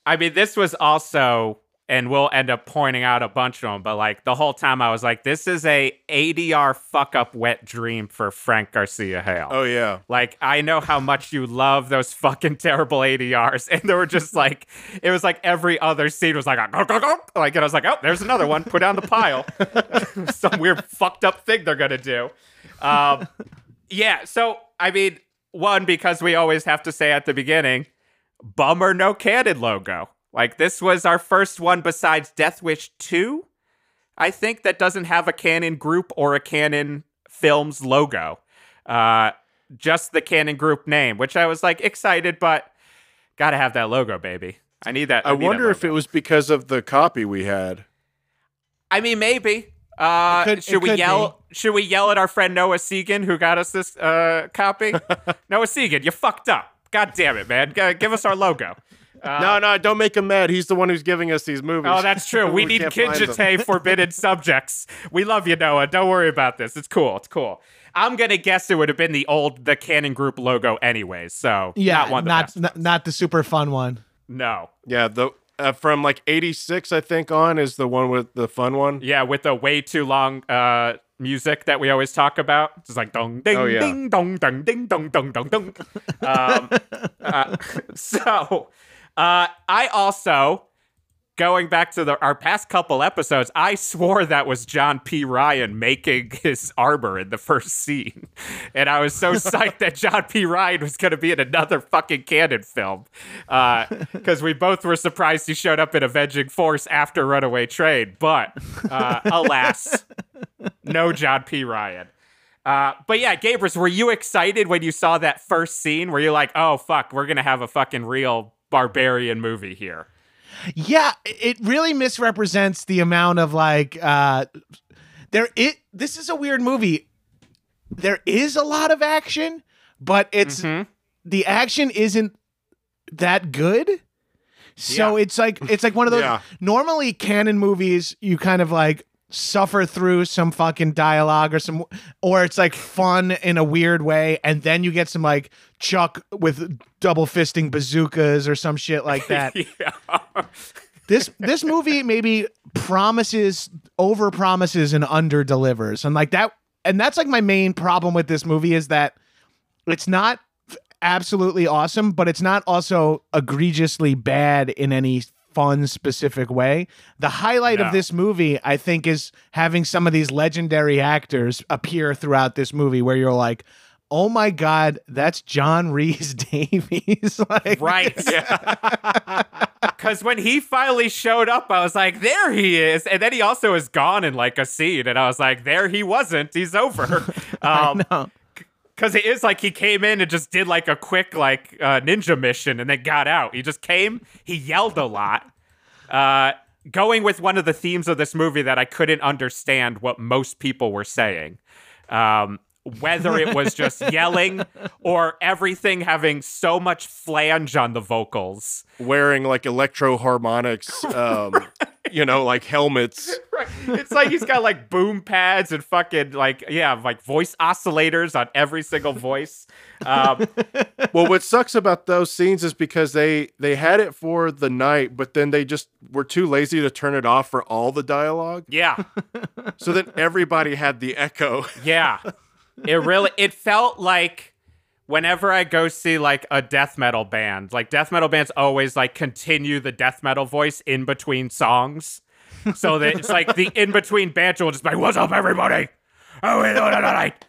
[SPEAKER 2] I mean, this was also, and we'll end up pointing out a bunch of them, but like the whole time I was like, this is a ADR fuck up wet dream for Frank Garcia Hale.
[SPEAKER 3] Oh yeah.
[SPEAKER 2] Like, I know how much you love those fucking terrible ADRs. And they were just like, it was like every other scene was like, a go, go, go. like, and I was like, oh, there's another one. Put down the pile. Some weird fucked up thing they're going to do. Um, yeah. So, I mean, one, because we always have to say at the beginning, bummer no Cannon logo. Like, this was our first one besides Death Wish 2, I think, that doesn't have a Cannon group or a Cannon films logo. Uh, just the Cannon group name, which I was like excited, but gotta have that logo, baby. I need that.
[SPEAKER 3] I
[SPEAKER 2] need that
[SPEAKER 3] wonder if it was because of the copy we had.
[SPEAKER 2] I mean, maybe. Uh,
[SPEAKER 4] could-
[SPEAKER 2] should we
[SPEAKER 4] could
[SPEAKER 2] yell? Should we yell at our friend Noah Segan who got us this uh, copy? Noah Segan, you fucked up. God damn it, man. G- give us our logo.
[SPEAKER 3] No, no, don't make him mad. He's the one who's giving us these movies.
[SPEAKER 2] Oh, that's true. We, need
[SPEAKER 3] can't find them.
[SPEAKER 2] Kinjite forbidden subjects. We love you, Noah. Don't worry about this. It's cool. It's cool. I'm gonna guess it would have been the old the Cannon Group logo, anyways. So
[SPEAKER 4] Yeah,
[SPEAKER 2] not one of the
[SPEAKER 4] not
[SPEAKER 2] best
[SPEAKER 4] not, not the super fun one.
[SPEAKER 2] no.
[SPEAKER 3] Yeah, the uh, from like '86, I think, on is the one with the fun one.
[SPEAKER 2] Yeah, with the way too long uh music that we always talk about. It's like dong ding
[SPEAKER 3] Oh, yeah.
[SPEAKER 2] ding dong dong ding dong dong dong dong. Um, uh, so uh, I also going back to the, our past couple episodes, I swore that was John P. Ryan making his arbor in the first scene, and I was so psyched that John P. Ryan was going to be in another fucking Cannon film because we both were surprised he showed up in Avenging Force after Runaway Train, but uh, alas, no John P. Ryan. Uh, but yeah, Gabrus, were you excited when you saw that first scene? Were you like, "Oh fuck, we're gonna have a fucking real barbarian movie here"?
[SPEAKER 4] Yeah, it really misrepresents the amount of like uh there it this is a weird movie. There is a lot of action, but it's the action isn't that good. So
[SPEAKER 2] Yeah.
[SPEAKER 4] it's like it's like one of those
[SPEAKER 3] Yeah.
[SPEAKER 4] normally Cannon movies you kind of like suffer through some fucking dialogue or some or it's like fun in a weird way and then you get some like chuck with double fisting bazookas or some shit like that
[SPEAKER 2] yeah.
[SPEAKER 4] this this movie maybe promises over promises and under delivers and like that and that's like my main problem with this movie is that it's not absolutely awesome but it's not also egregiously bad in any fun specific way the highlight of this movie i think is having some of these legendary actors appear throughout this movie where you're like oh my god that's john reese davies like
[SPEAKER 2] Right. Because when he finally showed up, I was like, there he is. And then he also is gone in like a scene. And I was like, there he wasn't. He's over. Um. Because it is like he came in and just did like a quick like uh, ninja mission and then got out. He just came, he yelled a lot. Uh, going with one of the themes of this movie that I couldn't understand what most people were saying. Um, whether it was just yelling or everything having so much flange on the vocals.
[SPEAKER 3] wearing like electro harmonics, um, you know, like helmets.
[SPEAKER 2] Right. It's like he's got like boom pads and fucking like yeah, like voice oscillators on every single voice. Um,
[SPEAKER 3] Well, what sucks about those scenes is because they they had it for the night, but then they just were too lazy to turn it off for all the dialogue.
[SPEAKER 2] yeah,
[SPEAKER 3] So then everybody had the echo.
[SPEAKER 2] yeah. It really it felt like whenever I go see like a death metal band, like death metal bands always like continue the death metal voice in between songs. So that it's like the in between banter will just be like, What's up everybody? How are we doing tonight?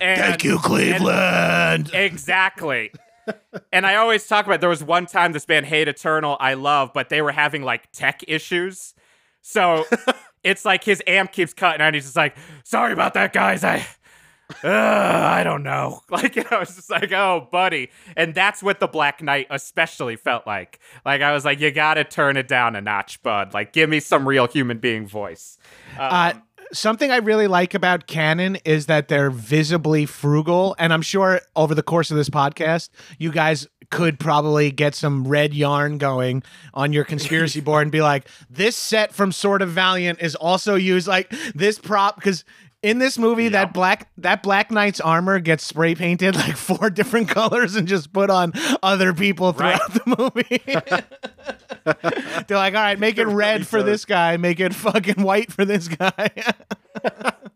[SPEAKER 2] And,
[SPEAKER 4] you cleveland
[SPEAKER 2] Exactly. and I always talk about there was one time this band Hate Eternal I love, but they were having like tech issues. So it's like his amp keeps cutting out and he's just like, sorry about that, guys. I I don't know. Like I was just like, oh, buddy. And that's what the Black Knight especially felt like. Like I was like, you gotta turn it down a notch, bud. Like give me some real human being voice.
[SPEAKER 4] Uh, something I really like about Cannon is that they're visibly frugal. And I'm sure over the course of this podcast, you guys could probably get some red yarn going on your conspiracy board and be like, this set from Sword of Valiant is also used like this prop because in this movie that black that black knight's armor gets spray painted like four different colors and just put on other people throughout the movie. They're like all right make it red for this guy make it fucking white for this guy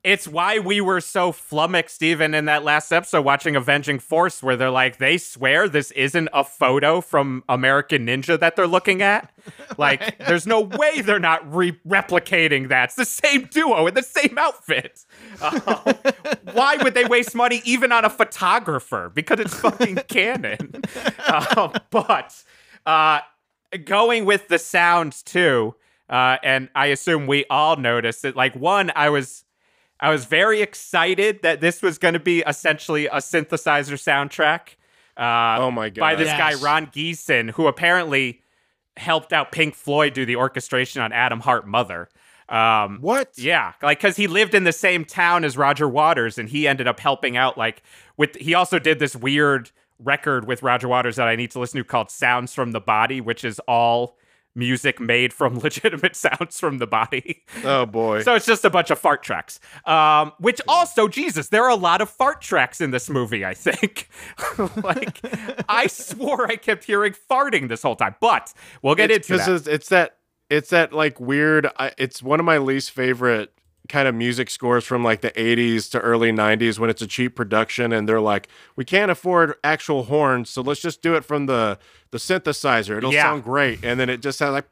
[SPEAKER 2] It's why we were so flummoxed even in that last episode watching Avenging Force, where they're like, they swear this isn't a photo from American Ninja that they're looking at. Like, there's no way they're not re- replicating that. It's the same duo in the same outfit. Uh, why would they waste money even on a photographer? Because it's fucking Cannon. Uh, but uh, going with the sounds too, uh, and I assume we all noticed it. Like, one, I was. I was very excited that this was going to be essentially a synthesizer soundtrack. Uh,
[SPEAKER 3] Oh my god!
[SPEAKER 2] By this
[SPEAKER 4] Yes.
[SPEAKER 2] guy Ron Geesin, who apparently helped out Pink Floyd do the orchestration on Atom Heart Mother. Um,
[SPEAKER 3] what?
[SPEAKER 2] yeah, like because he lived in the same town as Roger Waters, and he ended up helping out. Like with, he also did this weird record with Roger Waters that I need to listen to called "Sounds from the Body," which is all music made from legitimate sounds from the body.
[SPEAKER 3] Oh boy!
[SPEAKER 2] So it's just a bunch of fart tracks. Um, which also, Jesus, there are a lot of fart tracks in this movie, I think. like, I swore I kept hearing farting this whole time, but we'll get
[SPEAKER 3] it's,
[SPEAKER 2] into that.
[SPEAKER 3] It's, it's that it's that like weird. I, it's one of my least favorite kind of music scores from like the 80s to early 90s when it's a cheap production and they're like we can't afford actual horns so let's just do it from the the synthesizer it'll
[SPEAKER 2] Yeah.
[SPEAKER 3] sound great and then it just sounds like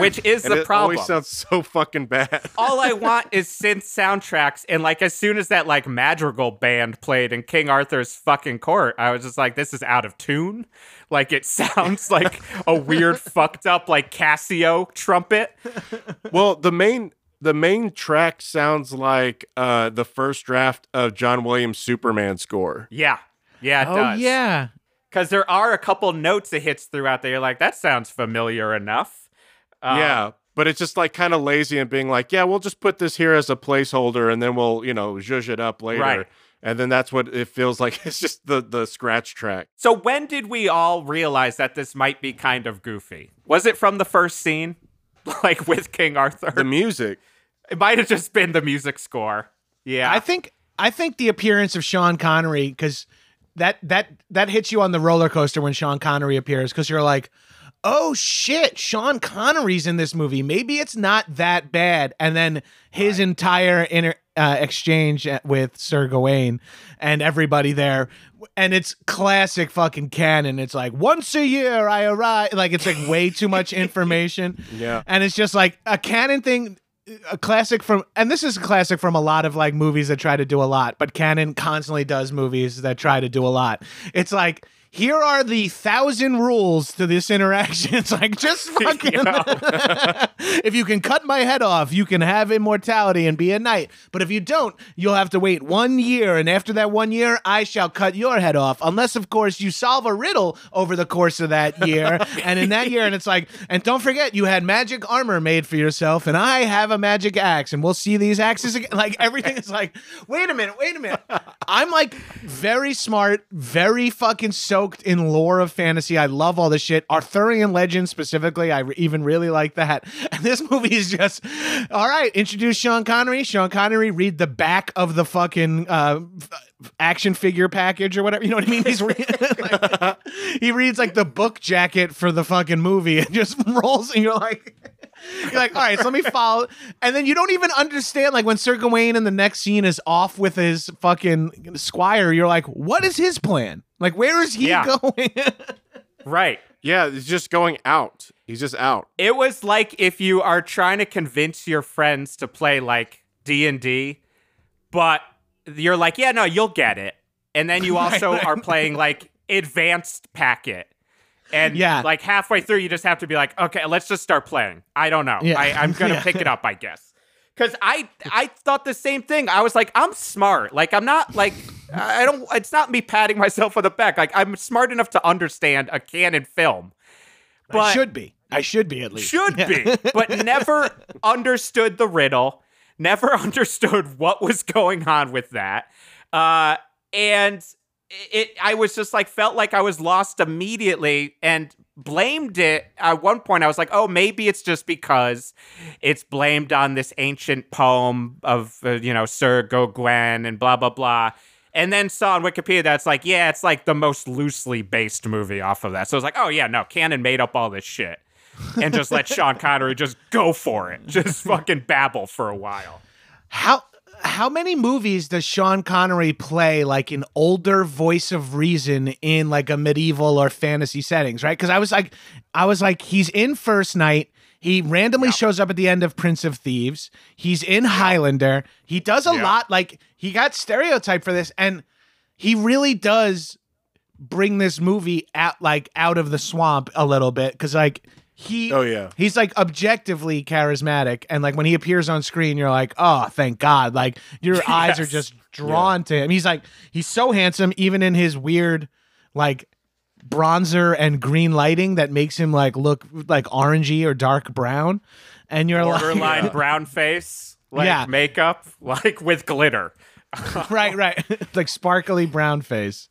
[SPEAKER 2] Which is
[SPEAKER 3] and
[SPEAKER 2] the
[SPEAKER 3] it
[SPEAKER 2] problem.
[SPEAKER 3] always sounds so fucking bad
[SPEAKER 2] All I want is synth soundtracks, and like as soon as that like madrigal band played in King Arthur's fucking court, I was just like, this is out of tune. Like it sounds like a weird fucked up like Casio trumpet.
[SPEAKER 3] well the main the main track sounds like uh the first draft of John Williams Superman score
[SPEAKER 2] Yeah, yeah, it
[SPEAKER 4] oh
[SPEAKER 2] does.
[SPEAKER 4] yeah
[SPEAKER 2] because there are a couple notes it hits throughout there. You're like, that sounds familiar enough. Uh,
[SPEAKER 3] yeah, but it's just like kind of lazy and being like, yeah, we'll just put this here as a placeholder and then we'll, you know, zhuzh it up later.
[SPEAKER 2] Right.
[SPEAKER 3] And then that's what it feels like. It's just the the scratch track.
[SPEAKER 2] So when did we all realize that this might be kind of goofy? Was it from the first scene, like with King Arthur?
[SPEAKER 3] The music.
[SPEAKER 2] It might have just been the music score. Yeah,
[SPEAKER 4] I think I think the appearance of Sean Connery because that that that hits you on the roller coaster when Sean Connery appears because you're like, oh shit, Sean Connery's in this movie. Maybe it's not that bad. And then his entire inter, uh, exchange with Sir Gawain and everybody there, and it's classic fucking Cannon. It's like once a year I arrive. Like it's like way too much information.
[SPEAKER 3] Yeah.
[SPEAKER 4] and it's just like a Cannon thing a classic from and this is a classic from a lot of like movies that try to do a lot but Cannon constantly does movies that try to do a lot. It's like here are the thousand rules to this interaction. It's like just fucking if you can cut my head off you can have immortality and be a knight. But if you don't you'll have to wait one year and after that one year i shall cut your head off unless of course you solve a riddle over the course of that year. And in that year and it's like and don't forget you had magic armor made for yourself and i have a magic axe and we'll see these axes again. Like everything is like wait a minute wait a minute. I'm like very smart very fucking in lore of fantasy. I love all this shit. Arthurian legends specifically i re- even really like that. And this movie is just all right introduce sean connery. Sean connery read the back of the fucking uh action figure package or whatever you know what i mean he's re- like, he reads like the book jacket for the fucking movie and just rolls and you're like you're like, all right, so let me follow. And then you don't even understand, like, when Sir Gawain in the next scene is off with his fucking squire, you're like, what is his plan? Like, where is he
[SPEAKER 2] Yeah.
[SPEAKER 4] going?
[SPEAKER 2] right.
[SPEAKER 3] Yeah, he's just going out. He's just out.
[SPEAKER 2] It was like if you are trying to convince your friends to play like D and D, but you're like, yeah, no, you'll get it, and then you also are playing like advanced packet. And
[SPEAKER 4] Yeah.
[SPEAKER 2] like halfway through, you just have to be like, okay, let's just start playing. I don't know.
[SPEAKER 4] Yeah.
[SPEAKER 2] I, I'm gonna
[SPEAKER 4] Yeah.
[SPEAKER 2] pick it up, I guess. Cause I I thought the same thing. I was like, I'm smart. Like I'm not like I don't. It's not me patting myself on the back. Like I'm smart enough to understand a Cannon film.
[SPEAKER 4] I should be. I should be at least.
[SPEAKER 2] should be, but never understood the riddle. Never understood what was going on with that. Uh, and it, I was just like, felt like I was lost immediately and blamed it. At one point, I was like, oh, maybe it's just because it's blamed on this ancient poem of, uh, you know, Sir Gawain and blah, blah, blah. And then saw on Wikipedia that's like, yeah, it's like the most loosely based movie off of that. So I was like, oh, yeah, no, Cannon made up all this shit and just let Sean Connery just go for it, just fucking babble for a while.
[SPEAKER 4] How how many movies does Sean Connery play like an older voice of reason in like a medieval or fantasy settings, right? Because I was like, I was like, he's in First Knight. He randomly
[SPEAKER 2] Yep.
[SPEAKER 4] shows up at the end of Prince of Thieves. He's in Highlander. He does a
[SPEAKER 2] Yep.
[SPEAKER 4] lot. Like he got stereotyped for this, and he really does bring this movie out like out of the swamp a little bit because like he
[SPEAKER 3] Oh yeah.
[SPEAKER 4] he's like objectively charismatic and like when he appears on screen you're like oh thank god. Like your eyes are just drawn to him. He's like he's so handsome even in his weird like bronzer and green lighting that makes him like look like orangey or dark brown and you're
[SPEAKER 2] Borderline
[SPEAKER 4] like
[SPEAKER 2] brown face, like
[SPEAKER 4] Yeah.
[SPEAKER 2] makeup, like with glitter.
[SPEAKER 4] right right. Like sparkly brown face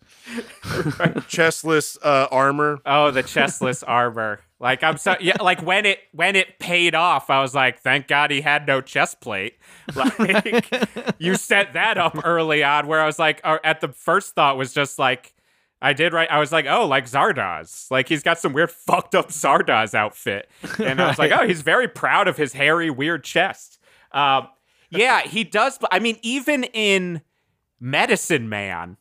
[SPEAKER 3] Chestless uh, armor.
[SPEAKER 2] Oh, the chestless armor. Like I'm so yeah, like when it when it paid off, I was like, thank God he had no chest plate. Like you set that up early on, where I was like, or at the first thought was just like, I did right. I was like, oh, like Zardoz. Like he's got some weird fucked up Zardoz outfit, and I was like, oh, he's very proud of his hairy weird chest. Um, yeah, he does. But I mean, even in Medicine Man,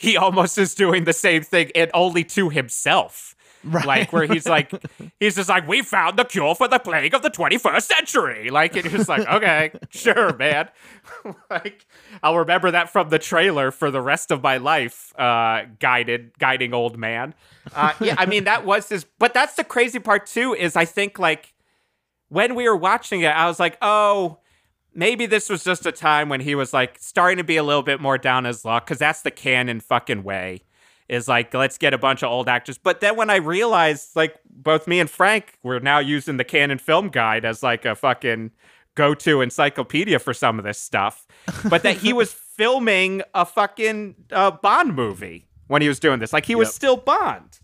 [SPEAKER 2] he almost is doing the same thing, and only to himself.
[SPEAKER 4] Right.
[SPEAKER 2] Like where he's like, he's just like, we found the cure for the plague of the 21st century. Like, and it's like, okay, sure, man. like, I'll remember that from the trailer for the rest of my life. Uh, guided, guiding old man. Uh, yeah, I mean that was his. But that's the crazy part too. Is I think like when we were watching it, I was like, oh, maybe this was just a time when he was like starting to be a little bit more down his luck because that's the Cannon fucking way is like let's get a bunch of old actors. But then when i realized like both me and frank were now using the Cannon film guide as like a fucking go-to encyclopedia for some of this stuff but that he was filming a fucking uh, bond movie when he was doing this. Like he was still bond.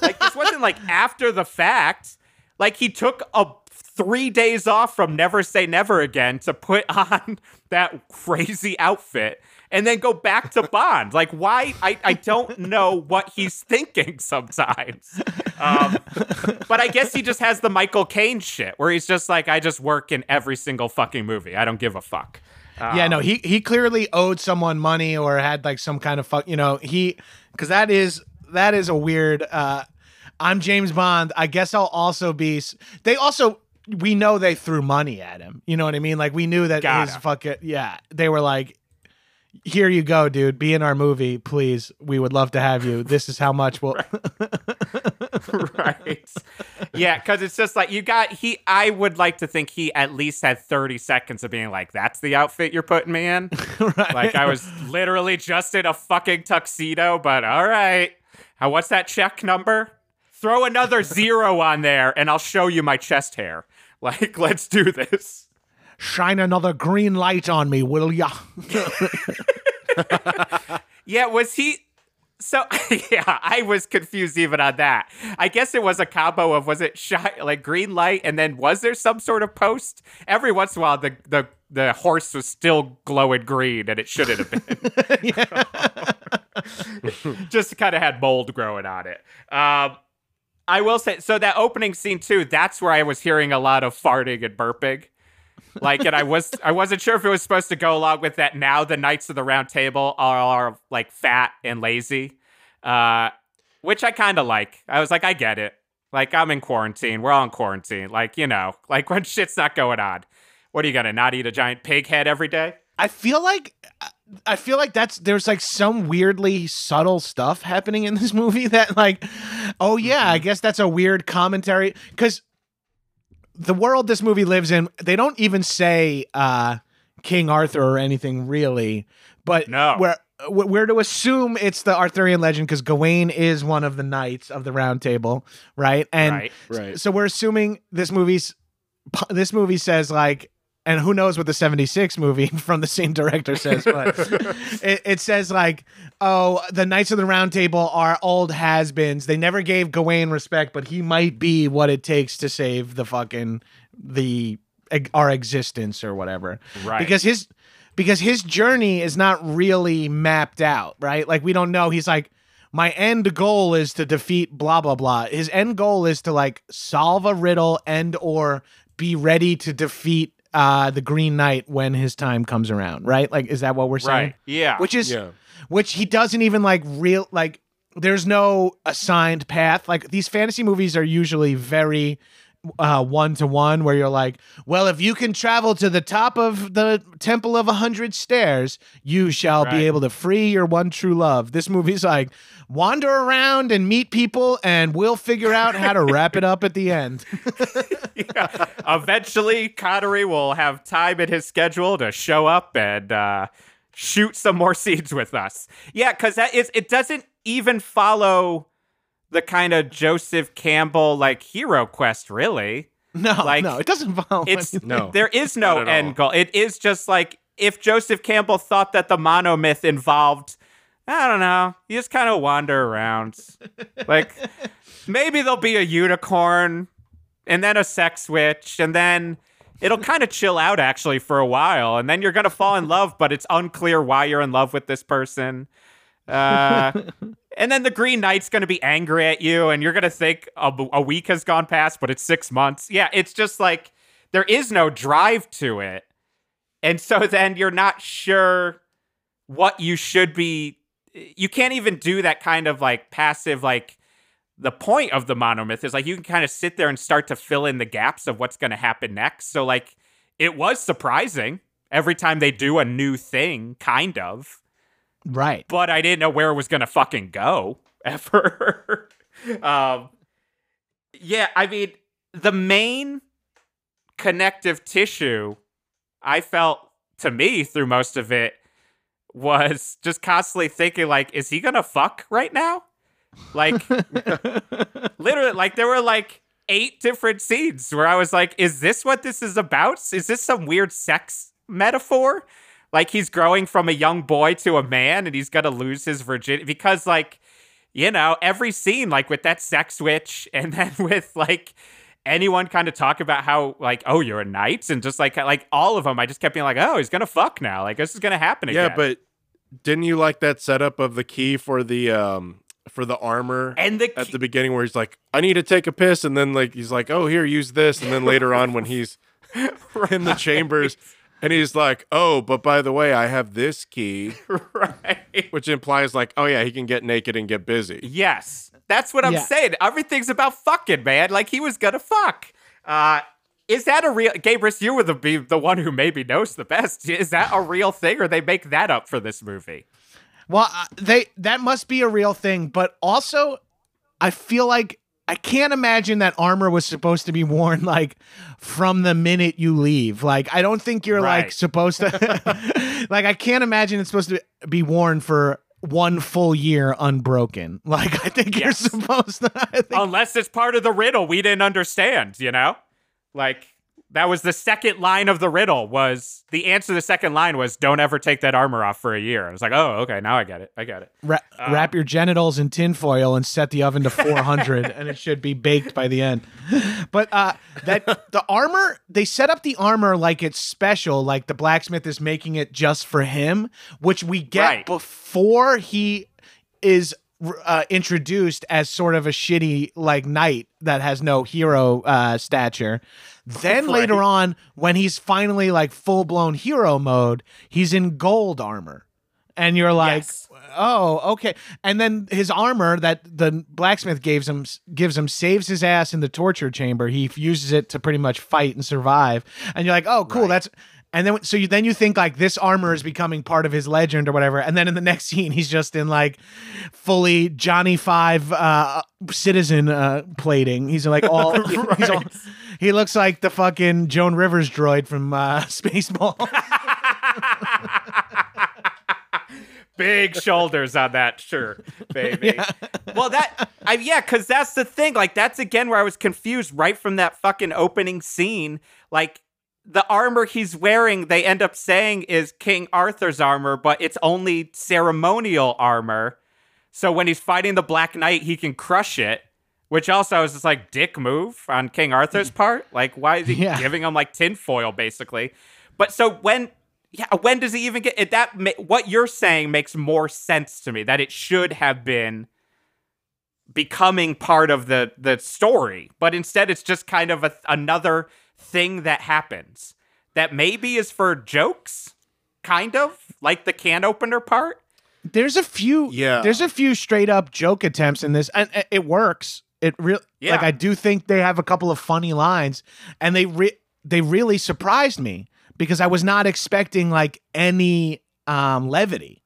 [SPEAKER 2] Like this wasn't like after the fact. Like he took a three days off from Never Say Never Again to put on that crazy outfit and then go back to Bond. Like why? I I don't know what he's thinking sometimes. Um, but I guess he just has the Michael Caine shit where he's just like, I just work in every single fucking movie. I don't give a fuck.
[SPEAKER 4] yeah, no, he he clearly owed someone money or had like some kind of fuck, you know, he cuz that is that is a weird uh I'm James Bond. I guess I'll also be They also we know they threw money at him. You know what I mean? Like we knew that his
[SPEAKER 2] Gotta.
[SPEAKER 4] fucking yeah, they were like here you go, dude. Be in our movie, please. We would love to have you. This is how much we'll
[SPEAKER 2] right. Yeah, because it's just like you got he. I would like to think he at least had thirty seconds of being like, "That's the outfit you're putting me in."
[SPEAKER 4] right.
[SPEAKER 2] Like I was literally just in a fucking tuxedo, but all right. How what's that check number? Throw another zero on there, and I'll show you my chest hair. Like, let's do this.
[SPEAKER 4] shine another green light on me, will ya?
[SPEAKER 2] Yeah, was he? So yeah, I was confused even on that. I guess it was a combo of was it shy, like green light, and then was there some sort of post? Every once in a while, the the the horse was still glowing green, and it shouldn't have been. Just kind of had mold growing on it. Um, I will say, so that opening scene too. That's where I was hearing a lot of farting and burping. Like, and I was I wasn't sure if it was supposed to go along with that. Now the Knights of the Round Table are, are like fat and lazy, uh, which I kind of like. I was like, I get it. Like, I'm in quarantine. We're all in quarantine. Like, you know, like when shit's not going on. What are you gonna not eat a giant pig head every day?
[SPEAKER 4] I feel like I feel like that's there's like some weirdly subtle stuff happening in this movie that like oh yeah, I guess that's a weird commentary cuz the world this movie lives in, they don't even say uh King Arthur or anything really, but
[SPEAKER 2] No.
[SPEAKER 4] we're we're to assume it's the Arthurian legend because Gawain is one of the knights of the Round Table, right? And
[SPEAKER 2] right.
[SPEAKER 3] Right.
[SPEAKER 4] so we're assuming this movie's this movie says like and who knows what the 76 movie from the same director says but it, it says like oh the knights of the round table are old has-beens. They never gave gawain respect but he might be what it takes to save the fucking the our existence or whatever.
[SPEAKER 2] Right.
[SPEAKER 4] because his because his journey is not really mapped out right? Like we don't know. He's like my end goal is to defeat blah blah blah. His end goal is to like solve a riddle and or be ready to defeat uh the green knight when his time comes around right like is that what we're saying
[SPEAKER 2] Right. Yeah.
[SPEAKER 4] which is
[SPEAKER 3] Yeah.
[SPEAKER 4] which he doesn't even like real like there's no assigned path like these fantasy movies are usually very one to one where you're like well if you can travel to the top of the temple of a hundred stairs you shall
[SPEAKER 2] Right.
[SPEAKER 4] be able to free your one true love this movie's like wander around and meet people and we'll figure out how to wrap it up at the end
[SPEAKER 2] Yeah. Eventually, Connery will have time in his schedule to show up and uh, shoot some more scenes with us. Yeah, because that is it doesn't even follow the kind of Joseph Campbell like hero quest, really.
[SPEAKER 4] no
[SPEAKER 2] Like,
[SPEAKER 4] no it doesn't follow
[SPEAKER 2] It's
[SPEAKER 4] anything.
[SPEAKER 3] No,
[SPEAKER 2] there is no end
[SPEAKER 3] all.
[SPEAKER 2] goal. It is just like if Joseph Campbell thought that the monomyth involved, I don't know, you just kind of wander around. like maybe there'll be a unicorn and then a sex switch and then it'll kind of chill out actually for a while and then you're going to fall in love but it's unclear why you're in love with this person. Uh and then the Green Knight's going to be angry at you, and you're going to think a, a week has gone past, but it's six months. Yeah, it's just like there is no drive to it. And so then you're not sure what you should be. You can't even do that kind of like passive, like the point of the monomyth is like you can kind of sit there and start to fill in the gaps of what's going to happen next. So, like, it was surprising every time they do a new thing, kind of
[SPEAKER 4] right
[SPEAKER 2] but I didn't know where it was gonna fucking go ever. um, yeah, I mean, the main connective tissue I felt to me through most of it was just constantly thinking, like, is he gonna fuck right now? Like, literally, like there were like eight different scenes where I was like, is this what this is about? Is this some weird sex metaphor? Like he's growing from a young boy to a man and he's gonna lose his virginity because like, you know, every scene, like with that sex switch and then with like anyone kind of talk about how like, oh, you're a knight, and just like like all of them, I just kept being like, oh, he's gonna fuck now. Like this is gonna happen again.
[SPEAKER 3] Yeah, but didn't you like that setup of the key for the um for the armor
[SPEAKER 2] and the
[SPEAKER 3] at the beginning where he's like, I need to take a piss, and then like he's like, Oh, here, use this, and then later on when he's in the chambers and he's like, Oh, but by the way, I have this key,
[SPEAKER 2] right.
[SPEAKER 3] which implies like, oh yeah, he can get naked and get busy.
[SPEAKER 2] Yes, that's what I'm
[SPEAKER 4] Yeah.
[SPEAKER 2] saying. Everything's about fucking, man. Like he was gonna fuck. Uh, is that a real? Gabrus, you were the be the one who maybe knows the best. Is that a real thing, or they make that up for this movie?
[SPEAKER 4] Well, uh, they that must be a real thing, but also I feel like I can't imagine that armor was supposed to be worn like from the minute you leave. Like I don't think you're like supposed to like I can't imagine it's supposed to be worn for one full year unbroken. Like I think
[SPEAKER 2] Yes.
[SPEAKER 4] you're supposed to I think
[SPEAKER 2] Unless it's part of the riddle we didn't understand. You know, like that was the second line of the riddle. Was the answer to the second line was "Don't ever take that armor off for a year." I was like, oh, okay, now I get it. I get it.
[SPEAKER 4] Ra- wrap your genitals in tinfoil and set the oven to 400 and it should be baked by the end but uh that the armor they set up the armor like it's special like the blacksmith is making it just for him which we get
[SPEAKER 2] Right.
[SPEAKER 4] before he is uh, introduced as sort of a shitty like knight that has no hero uh stature. Then later on when he's finally like full-blown hero mode he's in gold armor. And you're like
[SPEAKER 2] Yes.
[SPEAKER 4] oh okay. And then his armor that the blacksmith gives him gives him saves his ass in the torture chamber. He uses it to pretty much fight and survive. And you're like oh cool. That's and then so you then you think like this armor is becoming part of his legend or whatever and then in the next scene he's just in like fully johnny five uh citizen uh plating he's like all he's all he looks like the fucking joan rivers droid from uh spaceball
[SPEAKER 2] big shoulders on that shirt, baby. Well, that I, yeah, because that's the thing. Like that's again where I was confused right from that fucking opening scene. Like the armor he's wearing, they end up saying is King Arthur's armor, but it's only ceremonial armor. So when he's fighting the Black Knight, he can crush it. Which also is just like dick move on King Arthur's part. Like, why is he
[SPEAKER 4] Yeah.
[SPEAKER 2] giving him like tinfoil, basically? But so when, yeah, when does he even get it? That what you're saying makes more sense to me. That it should have been becoming part of the the story, but instead it's just kind of a, another thing that happens that maybe is for jokes, kind of like the can opener part.
[SPEAKER 4] There's a few.
[SPEAKER 3] Yeah.
[SPEAKER 4] There's a few straight up joke attempts in this, and it works. It really,
[SPEAKER 2] Yeah.
[SPEAKER 4] like I do think they have a couple of funny lines, and they re- they really surprised me because I was not expecting like any um levity.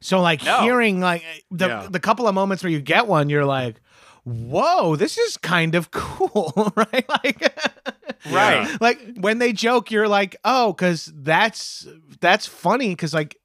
[SPEAKER 4] So like
[SPEAKER 2] No.
[SPEAKER 4] hearing like the
[SPEAKER 3] Yeah.
[SPEAKER 4] the couple of moments where you get one, you're like, whoa, this is kind of cool, right? Like.
[SPEAKER 2] Right.
[SPEAKER 4] like when they joke you're like oh because that's that's funny because like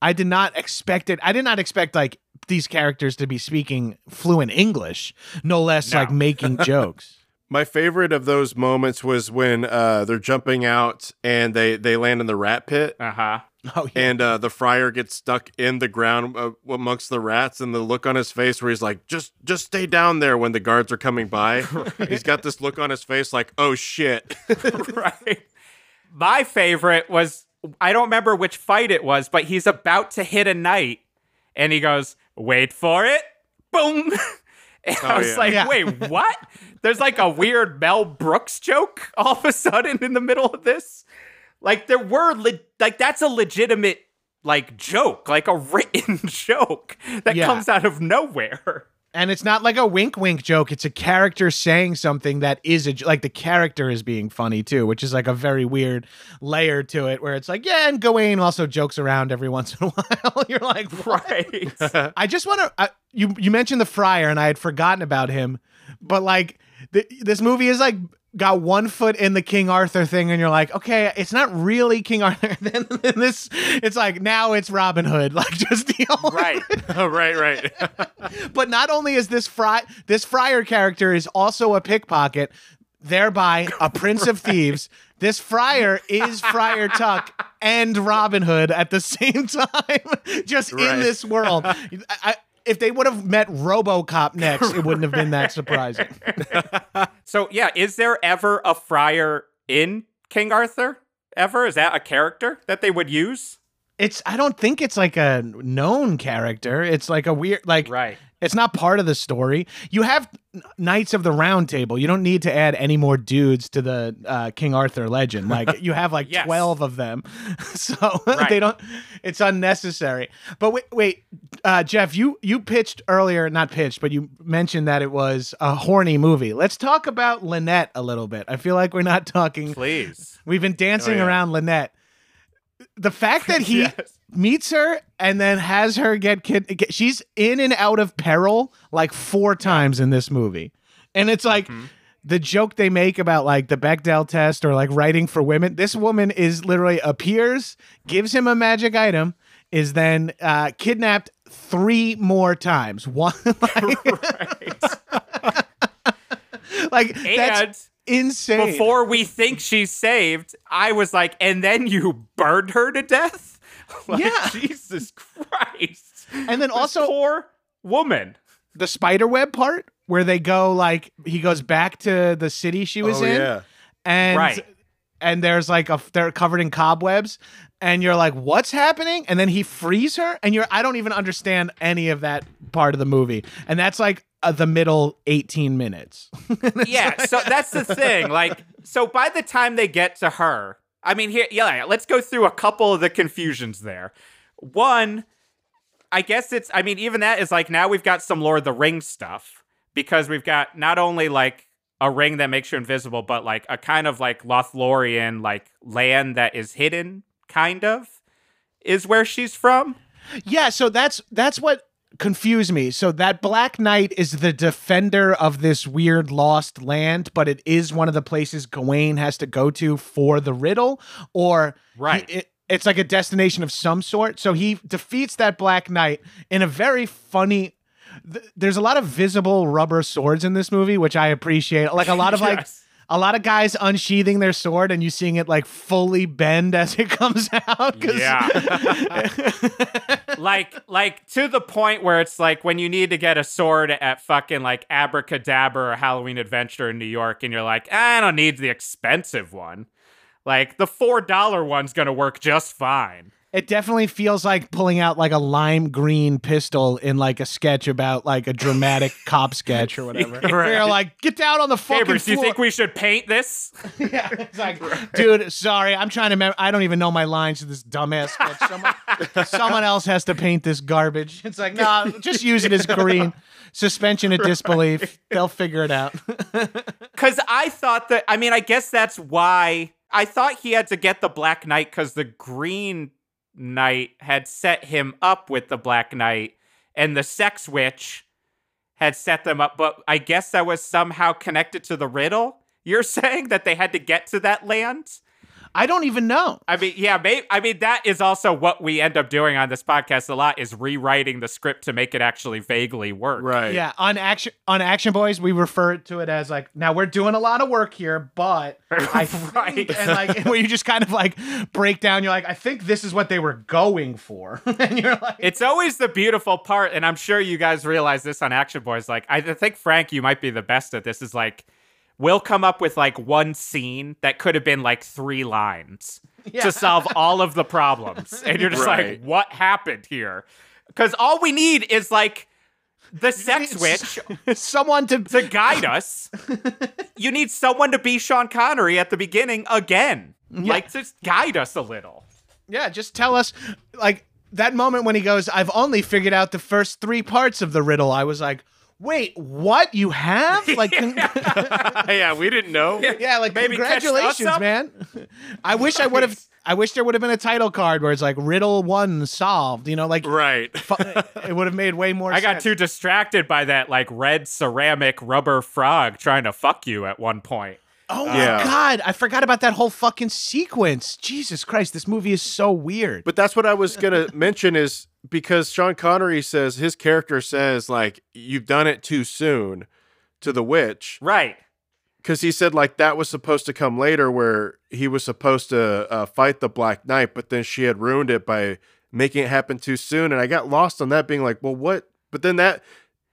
[SPEAKER 4] i did not expect it i did not expect like these characters to be speaking fluent english no less
[SPEAKER 2] No.
[SPEAKER 4] like making jokes
[SPEAKER 3] My favorite of those moments was when uh, they're jumping out and they they land in the rat pit,
[SPEAKER 2] Uh huh.
[SPEAKER 4] oh yeah
[SPEAKER 3] and uh, the friar gets stuck in the ground uh, amongst the rats, and the look on his face where he's like, "Just just stay down there." When the guards are coming by, he's got this look on his face like, "Oh shit."
[SPEAKER 2] right. My favorite was I don't remember which fight it was, but he's about to hit a knight, and he goes, "Wait for it." Boom. And oh, I
[SPEAKER 3] Oh,
[SPEAKER 2] was
[SPEAKER 3] yeah.
[SPEAKER 2] like,
[SPEAKER 4] Yeah.
[SPEAKER 2] wait, what? There's like a weird Mel Brooks joke all of a sudden in the middle of this. Like there were le- like that's a legitimate like joke, like a written joke that
[SPEAKER 4] Yeah.
[SPEAKER 2] comes out of nowhere.
[SPEAKER 4] And it's not like a wink wink joke it's a character saying something that is a like the character is being funny too which is like a very weird layer to it where it's like yeah and gawain also jokes around every once in a while you're like what?
[SPEAKER 2] Right.
[SPEAKER 4] I just want to. You you mentioned the friar, and I had forgotten about him. But like, th- this movie is like got one foot in the King Arthur thing, and you're like, okay, it's not really King Arthur. then, then this, it's like now it's Robin Hood. Like, just deal. with
[SPEAKER 2] right.
[SPEAKER 3] oh, right, right.
[SPEAKER 4] but not only is this fry this friar character is also a pickpocket, thereby a prince of thieves. This friar is Friar Tuck and Robin Hood at the same time, just in this world. I- if they would have met RoboCop next, it wouldn't have been that surprising.
[SPEAKER 2] So yeah, is there ever a friar in King Arthur? Ever? Is that a character that they would use?
[SPEAKER 4] It's I don't think it's like a known character. It's like a weird like
[SPEAKER 2] Right.
[SPEAKER 4] It's not part of the story. You have Knights of the Round Table. You don't need to add any more dudes to the uh, King Arthur legend. Like you have like
[SPEAKER 2] Yes.
[SPEAKER 4] twelve of them, so
[SPEAKER 2] Right.
[SPEAKER 4] they don't. It's unnecessary. But wait, wait, uh, Jeff, you you pitched earlier, not pitched, but you mentioned that it was a horny movie. Let's talk about Lynette a little bit. I feel like we're not talking.
[SPEAKER 2] Please.
[SPEAKER 4] We've been dancing
[SPEAKER 3] Oh, yeah.
[SPEAKER 4] around Lynette. The fact that he
[SPEAKER 2] Yes.
[SPEAKER 4] meets her and then has her get kid, get, she's in and out of peril like four times in this movie, and it's like. The joke they make about like the Bechdel test or like writing for women, this woman is literally appears, gives him a magic item, is then uh, kidnapped three more times. One, like,
[SPEAKER 2] Right.
[SPEAKER 4] like that's
[SPEAKER 2] and
[SPEAKER 4] insane.
[SPEAKER 2] before we think she's saved, I was like, and then you burned her to death? like,
[SPEAKER 4] Yeah.
[SPEAKER 2] Jesus Christ.
[SPEAKER 4] and then
[SPEAKER 2] This
[SPEAKER 4] also
[SPEAKER 2] poor woman.
[SPEAKER 4] the spider web part where they go like he goes back to the city she was
[SPEAKER 3] oh,
[SPEAKER 4] in
[SPEAKER 3] yeah.
[SPEAKER 4] and
[SPEAKER 2] Right.
[SPEAKER 4] and there's like a they're covered in cobwebs and you're like what's happening and then he frees her and you're I don't even understand any of that part of the movie and that's like uh, the middle 18 minutes
[SPEAKER 2] yeah, so that's the thing. Like, so by the time they get to her, I mean, here, yeah, let's go through a couple of the confusions there. One, I guess it's, I mean, even that is like now we've got some Lord of the Rings stuff because we've got not only like a ring that makes you invisible, but like a kind of like Lothlorien, like land that is hidden, kind of, is where she's from.
[SPEAKER 4] yeah so that's that's what confused me so that black knight is the defender of this weird lost land but it is one of the places gawain has to go to for the riddle or
[SPEAKER 2] Right.
[SPEAKER 4] he- it, it's like a destination of some sort so he defeats that black knight in a very funny th- there's a lot of visible rubber swords in this movie which i appreciate like a lot of like
[SPEAKER 2] Yes.
[SPEAKER 4] A lot of guys unsheathing their sword and you seeing it like fully bend as it comes out. 'cause-
[SPEAKER 2] like like to the point where it's like when you need to get a sword at fucking like abracadabra or halloween adventure in new york and you're like i don't need the expensive one like the four dollar one's gonna work just fine
[SPEAKER 4] It definitely feels like pulling out like a lime green pistol in like a sketch about like a dramatic cop sketch or whatever. Where you're like, get down on the fucking
[SPEAKER 2] Gabrus, do you think we should paint this
[SPEAKER 4] yeah, it's like, dude, sorry, I'm trying to. Mem- I don't even know my lines to this dumbass sketch. Someone, someone else has to paint this garbage. It's like, nah, just use it as green. Suspension of disbelief. They'll figure it out.
[SPEAKER 2] because i thought that i mean i guess that's why i thought he had to get the black knight because the green knight had set him up with the black knight and the sex witch had set them up but i guess that was somehow connected to the riddle? You're saying that they had to get to that land
[SPEAKER 4] I don't even know.
[SPEAKER 2] i mean yeah may- i mean that is also what we end up doing on this podcast a lot is rewriting the script to make it actually vaguely work
[SPEAKER 3] Right.
[SPEAKER 4] Yeah, on action on Action Boyz, we refer to it as like, now we're doing a lot of work here, but I
[SPEAKER 2] Right.
[SPEAKER 4] think, and like where you just kind of like break down. You're like, I think this is what they were going for, and you're like,
[SPEAKER 2] It's always the beautiful part, and I'm sure you guys realize this on Action Boyz. Like, I think Frank, you might be the best at this. Is like, we'll come up with like one scene that could have been like three lines to solve all of the problems, and you're just
[SPEAKER 3] Right.
[SPEAKER 2] like, what happened here? Because all we need is like the sex witch
[SPEAKER 4] someone to
[SPEAKER 2] to guide us. you need someone to be Sean Connery at the beginning again, like to guide us a little.
[SPEAKER 4] Yeah, just tell us like that moment when he goes, I've only figured out the first three parts of the riddle. I was like, wait, what? You have? Like
[SPEAKER 3] yeah, we didn't know.
[SPEAKER 4] yeah, like
[SPEAKER 2] Maybe
[SPEAKER 4] congratulations, man. I wish I would have I wish there would have been a title card where it's like riddle one solved, you know, like
[SPEAKER 3] Right.
[SPEAKER 4] fu- it would have made way more
[SPEAKER 2] I got
[SPEAKER 4] sense.
[SPEAKER 2] too distracted by that like red ceramic rubber frog trying to fuck you at one point.
[SPEAKER 4] Oh my
[SPEAKER 3] Yeah.
[SPEAKER 4] god, I forgot about that whole fucking sequence. Jesus Christ, this movie is so weird.
[SPEAKER 3] But that's what I was gonna mention is because Sean Connery says his character says like you've done it too soon to the witch
[SPEAKER 2] Right.
[SPEAKER 3] because he said like that was supposed to come later where he was supposed to uh, fight the Black Knight, but then she had ruined it by making it happen too soon, and I got lost on that being like, well, what? But then that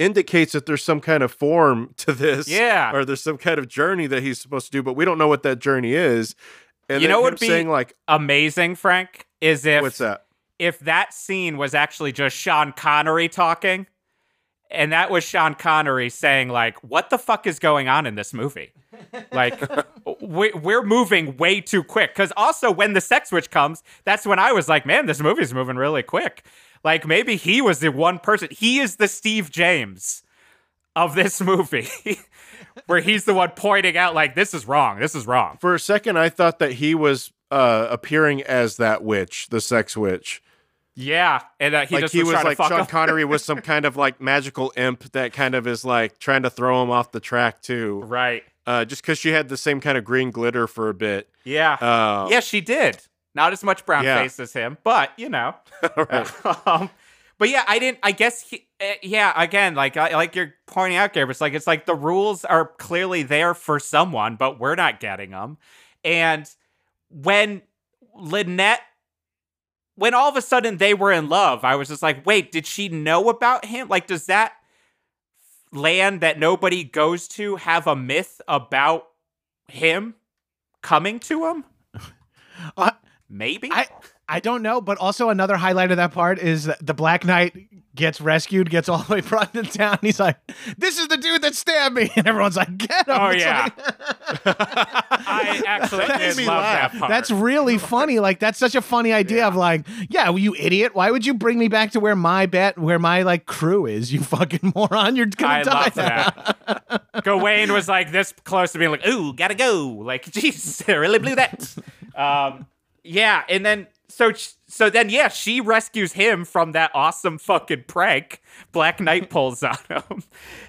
[SPEAKER 3] indicates that there's some kind of form to this,
[SPEAKER 2] Yeah.
[SPEAKER 3] or there's some kind of journey that he's supposed to do, but we don't know what that journey is. And
[SPEAKER 2] You know what
[SPEAKER 3] him
[SPEAKER 2] would be-
[SPEAKER 3] saying like,
[SPEAKER 2] Amazing, Frank, is if
[SPEAKER 3] what's that?
[SPEAKER 2] if that scene was actually just Sean Connery talking, and that was Sean Connery saying like, "What the fuck is going on in this movie?" Like, we, we're moving way too quick. Because also, when the sex switch comes, that's when I was like, "Man, this movie's moving really quick." Like, maybe he was the one person. He is the Steve James of this movie, where he's the one pointing out like, "This is wrong. This is wrong."
[SPEAKER 3] For a second, I thought that he was uh, appearing as that witch, the sex witch.
[SPEAKER 2] Yeah, and uh, he
[SPEAKER 3] like
[SPEAKER 2] just
[SPEAKER 3] he
[SPEAKER 2] was,
[SPEAKER 3] was like Sean. Connery was some kind of like magical imp that kind of is like trying to throw him off the track too.
[SPEAKER 2] right.
[SPEAKER 3] Uh, just because she had the same kind of green glitter for a bit.
[SPEAKER 2] Yeah.
[SPEAKER 3] Uh,
[SPEAKER 2] Yeah, she did. Not as much brown
[SPEAKER 3] Yeah.
[SPEAKER 2] face as him, but you know.
[SPEAKER 3] right.
[SPEAKER 2] um, but yeah, I didn't. I guess. He, uh, yeah. Again, like I, like you're pointing out, Gabriel. It's like it's like the rules are clearly there for someone, but we're not getting them. And when Lynette, when all of a sudden they were in love, I was just like, wait, did she know about him? Like, does that land that nobody goes to have a myth about him coming to him?
[SPEAKER 4] Uh,
[SPEAKER 2] Maybe.
[SPEAKER 4] I I don't know, but also another highlight of that part is that the Black Knight gets rescued, gets all the way brought to town. He's like, "This is the dude that stabbed me," and everyone's like, "Get him!"
[SPEAKER 2] Oh,
[SPEAKER 4] It's
[SPEAKER 2] yeah.
[SPEAKER 4] like-
[SPEAKER 2] I actually
[SPEAKER 3] That
[SPEAKER 2] did love
[SPEAKER 3] laugh.
[SPEAKER 2] that part.
[SPEAKER 4] That's really funny. Like that's such a funny idea of like, yeah, well, you idiot. Why would you bring me back to where my bet, where my like crew is? You fucking moron. You're gonna
[SPEAKER 2] I
[SPEAKER 4] die.
[SPEAKER 2] love that. Gawain was like this close to being like, "Ooh, gotta go!" Like, jeez, I really blew that. Um, yeah, and then so so then yeah, she rescues him from that awesome fucking prank Black Knight pulls on him,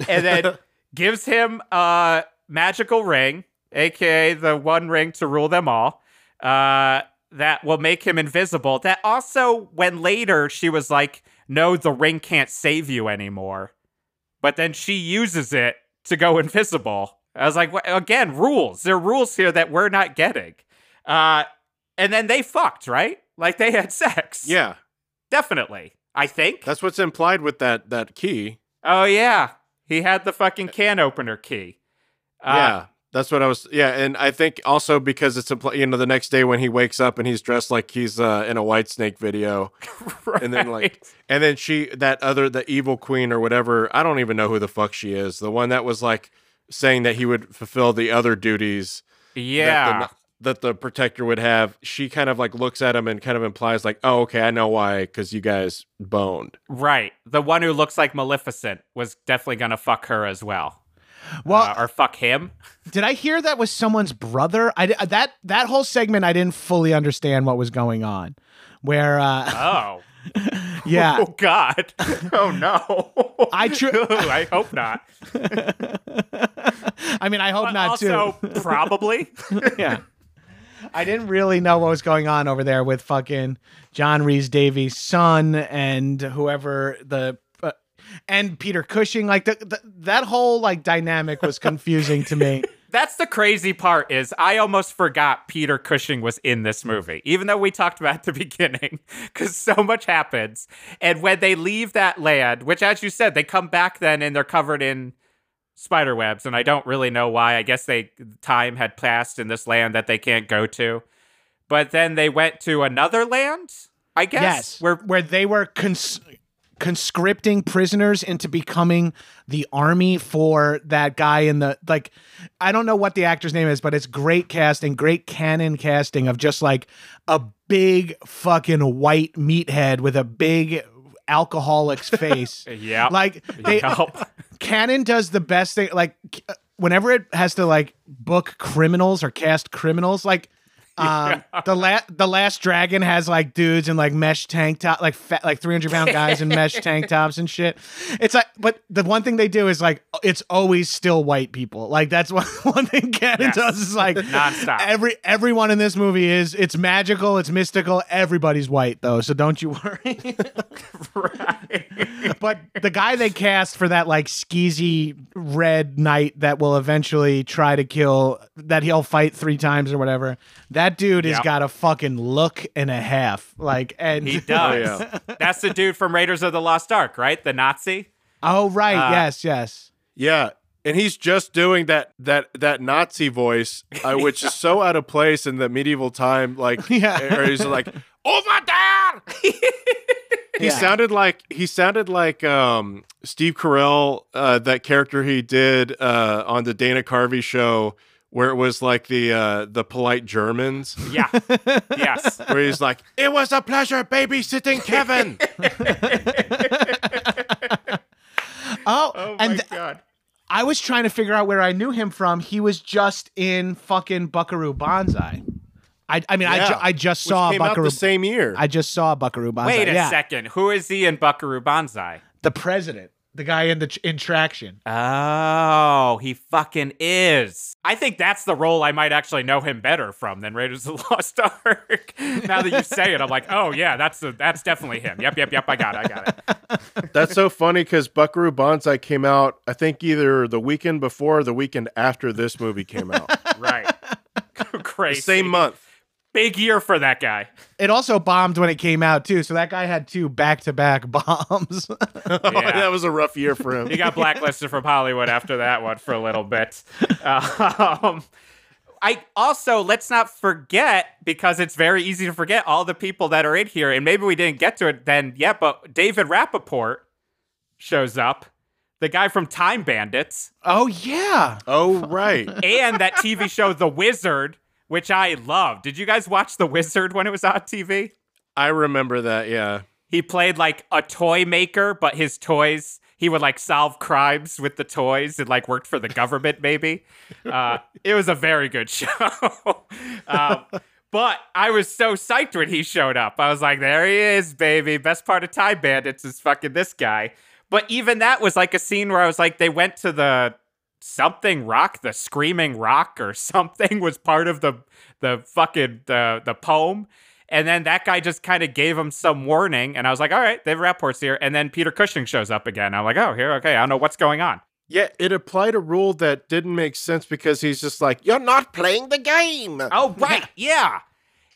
[SPEAKER 2] and then gives him a magical ring, aka the one ring to rule them all. Uh, that will make him invisible. That also, when later she was like, "No, the ring can't save you anymore." but then she uses it to go invisible I was like, "What- again, rules. There are rules here that we're not getting. Uh, and then they fucked, right? Like they had sex.
[SPEAKER 3] Yeah,
[SPEAKER 2] definitely. I think.
[SPEAKER 3] that's what's implied with that that key.
[SPEAKER 2] oh yeah, he had the fucking can opener key. Uh,
[SPEAKER 3] yeah, that's what I was. Yeah, and I think also because it's impl- you know the next day when he wakes up and he's dressed like he's uh, in a Whitesnake video, right. and then like and then she that other the evil queen or whatever I don't even know who the fuck she is. The one that was like saying that he would fulfill the other duties.
[SPEAKER 2] yeah.
[SPEAKER 3] the, that the protector would have. She kind of like looks at him and kind of implies like, "Oh, okay, I know why, because you guys boned."
[SPEAKER 2] Right. The one who looks like Maleficent was definitely going to fuck her as well.
[SPEAKER 4] Well,
[SPEAKER 2] Uh, or fuck him.
[SPEAKER 4] did I hear that was someone's brother? I that that whole segment I didn't fully understand what was going on. Where uh
[SPEAKER 2] Oh.
[SPEAKER 4] yeah,
[SPEAKER 2] Oh, God. Oh, no.
[SPEAKER 4] I tr-
[SPEAKER 2] I hope not.
[SPEAKER 4] I mean I hope
[SPEAKER 2] But
[SPEAKER 4] not
[SPEAKER 2] also,
[SPEAKER 4] too.
[SPEAKER 2] probably.
[SPEAKER 4] yeah. I didn't really know what was going on over there with fucking John Rhys-Davies' son and whoever the uh, and Peter Cushing. Like the, the, that whole like dynamic was confusing to me.
[SPEAKER 2] That's the crazy part is I almost forgot Peter Cushing was in this movie, even though we talked about it at the beginning, because so much happens. And when they leave that land, which as you said, they come back then and they're covered in spider webs, and I don't really know why. I guess they time had passed in this land that they can't go to. But then they went to another land, I guess.
[SPEAKER 4] Yes,
[SPEAKER 2] Where
[SPEAKER 4] where they were cons- conscripting prisoners into becoming the army for that guy in the like. I don't know what the actor's name is, but it's great casting, great Cannon casting of just like a big fucking white meathead with a big alcoholic's face.
[SPEAKER 2] yeah.
[SPEAKER 4] Like they,
[SPEAKER 2] Help.
[SPEAKER 4] Cannon does the best thing. Like whenever it has to like book criminals or cast criminals, like um, the last the last dragon has like dudes in like mesh tank top, like fat, like three hundred pound guys in mesh tank tops and shit. It's like, but the one thing they do is like it's always still white people. Like that's one one thing Cannon
[SPEAKER 2] Yes.
[SPEAKER 4] does is like
[SPEAKER 2] Nonstop.
[SPEAKER 4] Every everyone in this movie is it's magical, it's mystical. Everybody's white though, so don't you worry.
[SPEAKER 2] right.
[SPEAKER 4] But the guy they cast for that like skeezy red knight that will eventually try to kill that he'll fight three times or whatever. That dude has got a fucking look and a half. Like and
[SPEAKER 2] He does.
[SPEAKER 3] yeah.
[SPEAKER 2] That's the dude from Raiders of the Lost Ark, right? The Nazi.
[SPEAKER 4] oh right,
[SPEAKER 2] Uh,
[SPEAKER 4] yes, yes.
[SPEAKER 3] Yeah, and he's just doing that that that Nazi voice, uh, which is so out of place in the medieval time. Like,
[SPEAKER 4] Yeah.
[SPEAKER 3] or he's like over there. He
[SPEAKER 4] Yeah.
[SPEAKER 3] sounded like he sounded like um, Steve Carell, uh, that character he did uh, on the Dana Carvey show, where it was like the uh, the polite Germans,
[SPEAKER 2] Yeah. yes.
[SPEAKER 3] where he's like, "It was a pleasure babysitting Kevin."
[SPEAKER 4] Oh,
[SPEAKER 2] Oh
[SPEAKER 4] and
[SPEAKER 2] my
[SPEAKER 4] th-
[SPEAKER 2] god.
[SPEAKER 4] I was trying to figure out where I knew him from. He was just in fucking Buckaroo Banzai. I, I mean, I, ju- I just
[SPEAKER 3] Which
[SPEAKER 4] saw
[SPEAKER 3] came out
[SPEAKER 4] Buckaroo.
[SPEAKER 3] the same year.
[SPEAKER 4] I just saw Buckaroo Banzai.
[SPEAKER 2] Wait a
[SPEAKER 4] yeah.
[SPEAKER 2] second. Who is he in Buckaroo Banzai?
[SPEAKER 4] The president, the guy in the ch- in traction.
[SPEAKER 2] Oh, he fucking is. I think that's the role I might actually know him better from than Raiders of the Lost Ark. now that you say it, I'm like, oh yeah, that's the that's definitely him. Yep, yep, yep. I got it. I got it.
[SPEAKER 3] That's so funny because Buckaroo Banzai came out, I think either the weekend before or the weekend after this movie came out.
[SPEAKER 2] Right.
[SPEAKER 3] the
[SPEAKER 2] Crazy.
[SPEAKER 3] same month.
[SPEAKER 2] Big year for that guy.
[SPEAKER 4] It also bombed when it came out too. So that guy had two back-to-back bombs.
[SPEAKER 3] Oh,
[SPEAKER 2] Yeah.
[SPEAKER 3] that was a rough year for him.
[SPEAKER 2] He got blacklisted from Hollywood after that one for a little bit. Um, I also let's not forget because it's very easy to forget all the people that are in here, and maybe we didn't get to it then yet. But David Rappaport shows up, the guy from Time Bandits,
[SPEAKER 4] oh yeah.
[SPEAKER 3] oh, right.
[SPEAKER 2] and that TV show The Wizard, which I love. Did you guys watch The Wizard when it was on TV?
[SPEAKER 3] I remember that, yeah.
[SPEAKER 2] he played like a toy maker, but his toys he would like solve crimes with the toys and like worked for the government maybe. Uh, it was a very good show. um, but I was so psyched when he showed up. I was like, there he is, baby. Best part of Time Bandits is fucking this guy. But even that was like a scene where I was like, they went to the something rock, the screaming rock or something was part of the the fucking the the poem. And then that guy just kind of gave him some warning, and I was like, "All right, they've Rapport's here." And then Peter Cushing shows up again. I'm like, "Oh, here, okay, I don't know what's going on."
[SPEAKER 3] Yeah, it applied a rule that didn't make sense because he's just like, "You're not playing the game."
[SPEAKER 2] Oh, right. Yeah.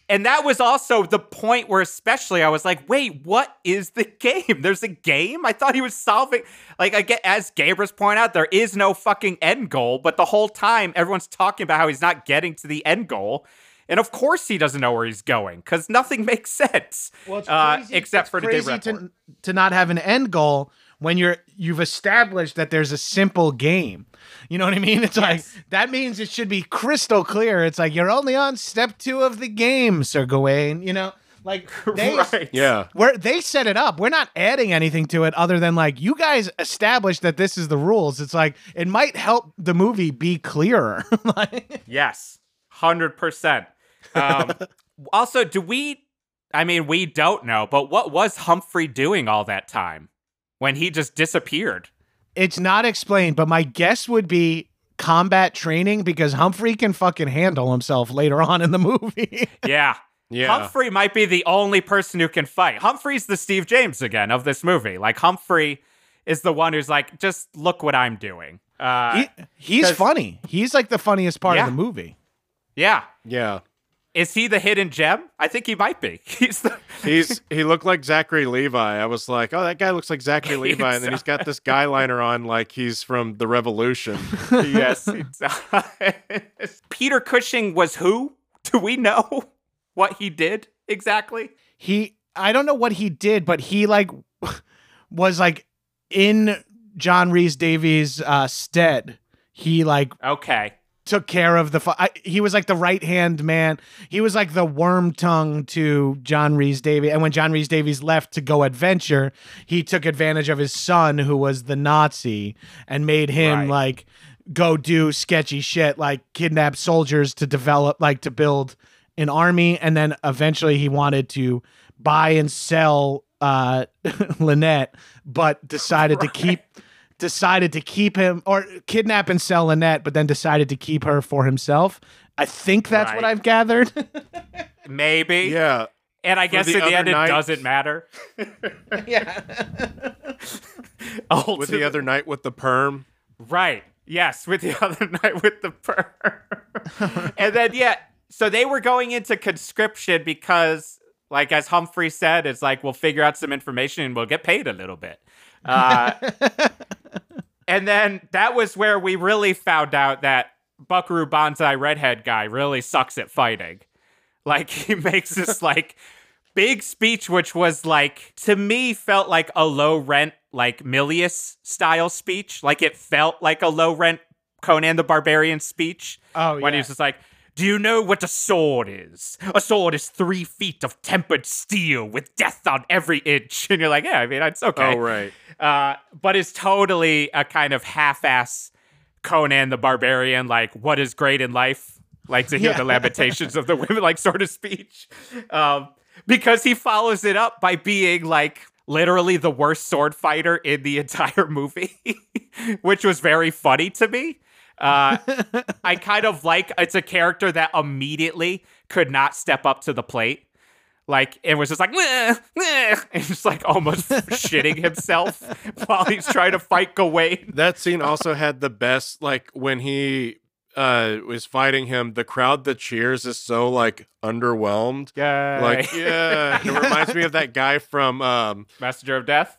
[SPEAKER 2] And that was also the point where, especially, I was like, wait, what is the game? There's a game? I thought he was solving. Like, again, as Gabrus point out, there is no fucking end goal, but the whole time, everyone's talking about how he's not getting to the end goal. And of course, he doesn't know where he's going because nothing makes sense.
[SPEAKER 4] Well, it's
[SPEAKER 2] uh, except
[SPEAKER 4] it's
[SPEAKER 2] for
[SPEAKER 4] crazy to, to not have an end goal when you're you've established that there's a simple game. You know what I mean? It's like that means it should be crystal clear. It's like you're only on step two of the game, Sir Gawain. You know, like they
[SPEAKER 2] right.
[SPEAKER 3] Yeah.
[SPEAKER 4] where they set it up. We're not adding anything to it other than like you guys established that this is the rules. It's like it might help the movie be clearer. like,
[SPEAKER 2] Yes, hundred percent. Um, also, do we? I mean, we don't know, but what was Humphrey doing all that time when he just disappeared?
[SPEAKER 4] it's not explained, but my guess would be combat training because Humphrey can fucking handle himself later on in the movie.
[SPEAKER 2] Yeah.
[SPEAKER 3] Yeah.
[SPEAKER 2] Humphrey might be the only person who can fight. Humphrey's the Steve James again of this movie. Like Humphrey is the one who's like, just look what I'm doing. Uh,
[SPEAKER 4] he, he's
[SPEAKER 2] 'cause-
[SPEAKER 4] funny. He's like the funniest part
[SPEAKER 2] Yeah.
[SPEAKER 4] of the movie.
[SPEAKER 2] yeah.
[SPEAKER 3] Yeah.
[SPEAKER 2] Is he the hidden gem? I think he might be. He's the
[SPEAKER 3] He's he looked like Zachary Levi. I was like, oh, that guy looks like Zachary Levi, and then he's got this guy liner on like he's from the Revolution.
[SPEAKER 2] yes. he does. Peter Cushing was who? Do we know what he did exactly?
[SPEAKER 4] He I don't know what he did, but he like was like in John Rhys-Davies' uh, stead. He like
[SPEAKER 2] Okay.
[SPEAKER 4] Took care of the. Fu- I, he was like the right hand man. He was like the worm tongue to John Rhys-Davies. And when John Rhys-Davies left to go adventure, he took advantage of his son, who was the Nazi, and made him
[SPEAKER 2] Right.
[SPEAKER 4] like go do sketchy shit, like kidnap soldiers to develop, like to build an army. And then eventually he wanted to buy and sell uh, Lynette, but decided to keep decided to keep him or kidnap and sell Lynette, but then decided to keep her for himself. I think that's what I've gathered.
[SPEAKER 2] Maybe.
[SPEAKER 3] Yeah.
[SPEAKER 2] And I guess
[SPEAKER 3] the
[SPEAKER 2] in the end,
[SPEAKER 3] night-
[SPEAKER 2] it doesn't matter.
[SPEAKER 4] yeah.
[SPEAKER 3] With the other night with the perm.
[SPEAKER 2] Right. Yes, with the other night with the perm. and then yeah, so they were going into conscription because like as Humphrey said, it's like we'll figure out some information and we'll get paid a little bit. Uh, and then that was where we really found out that Buckaroo Banzai redhead guy really sucks at fighting. Like he makes this like big speech, which was like to me felt like a low rent like Milius style speech. Like it felt like a low rent Conan the Barbarian speech.
[SPEAKER 4] Oh,
[SPEAKER 2] when
[SPEAKER 4] yeah.
[SPEAKER 2] was just like. Do you know what a sword is? A sword is three feet of tempered steel with death on every inch. And you're like, yeah, I mean, it's okay
[SPEAKER 3] Oh right.
[SPEAKER 2] uh, but it's totally a kind of half-ass Conan the Barbarian, like what is great in life, like to hear
[SPEAKER 4] Yeah.
[SPEAKER 2] the lamentations of the women, like sort of speech, um, because he follows it up by being like literally the worst sword fighter in the entire movie, which was very funny to me. Uh, I kind of like it's a character that immediately could not step up to the plate. Like it was just like, "Meh, meh," and just like almost shitting himself while he's trying to fight Gawain.
[SPEAKER 3] That scene also had the best like when he uh was fighting him, the crowd that cheers is so like underwhelmed.
[SPEAKER 2] Yeah,
[SPEAKER 3] Like, yeah. It reminds me of that guy from um
[SPEAKER 2] messenger of death.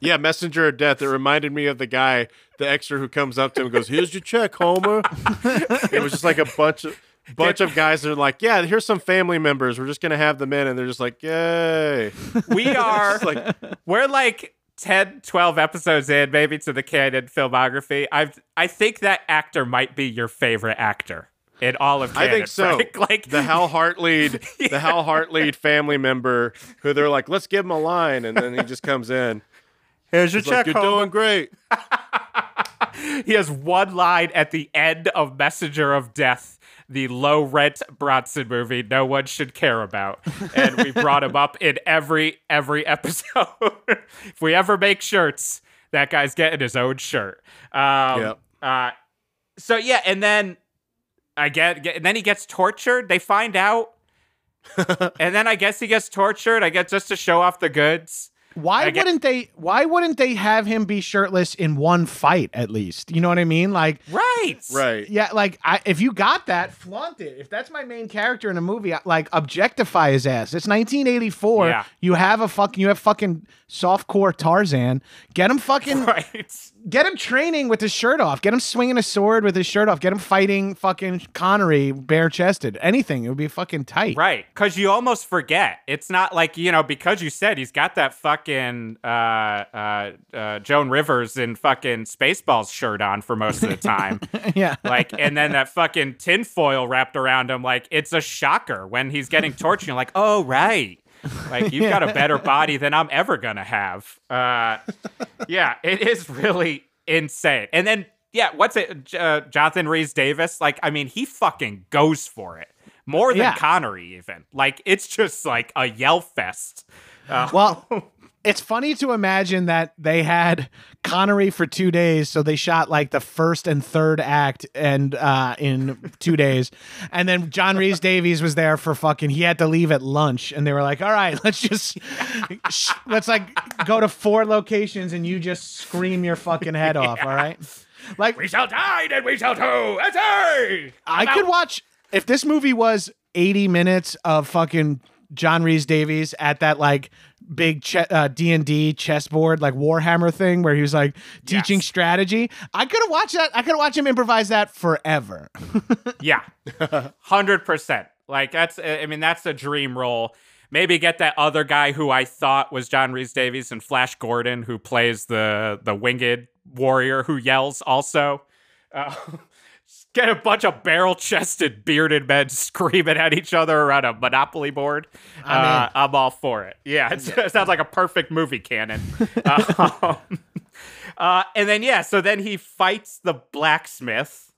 [SPEAKER 3] yeah, Messenger of Death. It reminded me of the guy, the extra who comes up to him and goes, Here's your check, Homer. it was just like a bunch of bunch of guys that are like, Yeah, here's some family members. We're just gonna have them in, and they're just like, Yay.
[SPEAKER 2] we are
[SPEAKER 3] like
[SPEAKER 2] we're like 10 12 episodes in maybe to the Cannon filmography i i think that actor might be your favorite actor in all of
[SPEAKER 3] I think so.
[SPEAKER 2] Frank. like
[SPEAKER 3] the Hal Hartlead, the Hal Hartlead family member who they're like, let's give him a line, and then he just comes in.
[SPEAKER 2] here's your
[SPEAKER 3] He's like,
[SPEAKER 2] check
[SPEAKER 3] You're
[SPEAKER 2] Homer."
[SPEAKER 3] doing great.
[SPEAKER 2] He has one line at the end of Messenger of Death, the low rent Bronson movie no one should care about. And we brought him up in every every episode. if we ever make shirts, that guy's getting his own shirt. Um,
[SPEAKER 3] Yep.
[SPEAKER 2] uh, so yeah, and then I get, get and then he gets tortured. They find out. and then I guess he gets tortured, I guess just to show off the goods.
[SPEAKER 4] Why
[SPEAKER 2] I get-
[SPEAKER 4] wouldn't they? Why wouldn't they have him be shirtless in one fight at least? You know what I mean? Like,
[SPEAKER 2] Right.
[SPEAKER 3] Right.
[SPEAKER 4] yeah, like I, if you got that, flaunt it. If that's my main character in a movie, like objectify his ass. It's 1984.
[SPEAKER 2] Yeah.
[SPEAKER 4] You have a fucking, you have fucking softcore Tarzan. Get him fucking,
[SPEAKER 2] Right.
[SPEAKER 4] Get him training with his shirt off. Get him swinging a sword with his shirt off. Get him fighting fucking Connery bare chested. Anything. It would be fucking tight.
[SPEAKER 2] Right, because you almost forget. It's not like you know because you said he's got that fucking uh, uh, uh, Joan Rivers in fucking Spaceballs shirt on for most of the time.
[SPEAKER 4] yeah.
[SPEAKER 2] like, and then that fucking tinfoil wrapped around him. Like, it's a shocker when he's getting tortured. You're like, oh right, like you've got a better body than I'm ever gonna have. Uh, yeah, it is really insane. And then yeah, what's it? Uh, Jonathan Rhys-Davies. Like, I mean, he fucking goes for it more than
[SPEAKER 4] Yeah.
[SPEAKER 2] Connery. Even like, it's just like a yell fest. Uh,
[SPEAKER 4] Well, it's funny to imagine that they had Connery for two days, so they shot like the first and third act and uh, in two days, and then John Rhys Davies was there for fucking. He had to leave at lunch, and they were like, "All right, let's just sh- let's like go to four locations, and you just scream your fucking head off." All right, like
[SPEAKER 2] we shall die, and we shall do. That's!
[SPEAKER 4] I could watch if this movie was 80 minutes of fucking John Rhys-Davies at that like big che- uh, D&D chessboard like Warhammer thing where he was like teaching
[SPEAKER 2] Yes.
[SPEAKER 4] strategy. I could have watched that. I could have watched him improvise that forever.
[SPEAKER 2] Yeah, hundred percent. Like that's, I mean, that's a dream role. Maybe get that other guy who I thought was John Rhys-Davies and Flash Gordon, who plays the the winged warrior who yells. Also, uh, get a bunch of barrel chested, bearded men screaming at each other around a Monopoly board.
[SPEAKER 4] I'm
[SPEAKER 2] uh. I'm all for it. Yeah, it sounds like a perfect movie canon. um, uh, and then yeah, so then he fights the blacksmith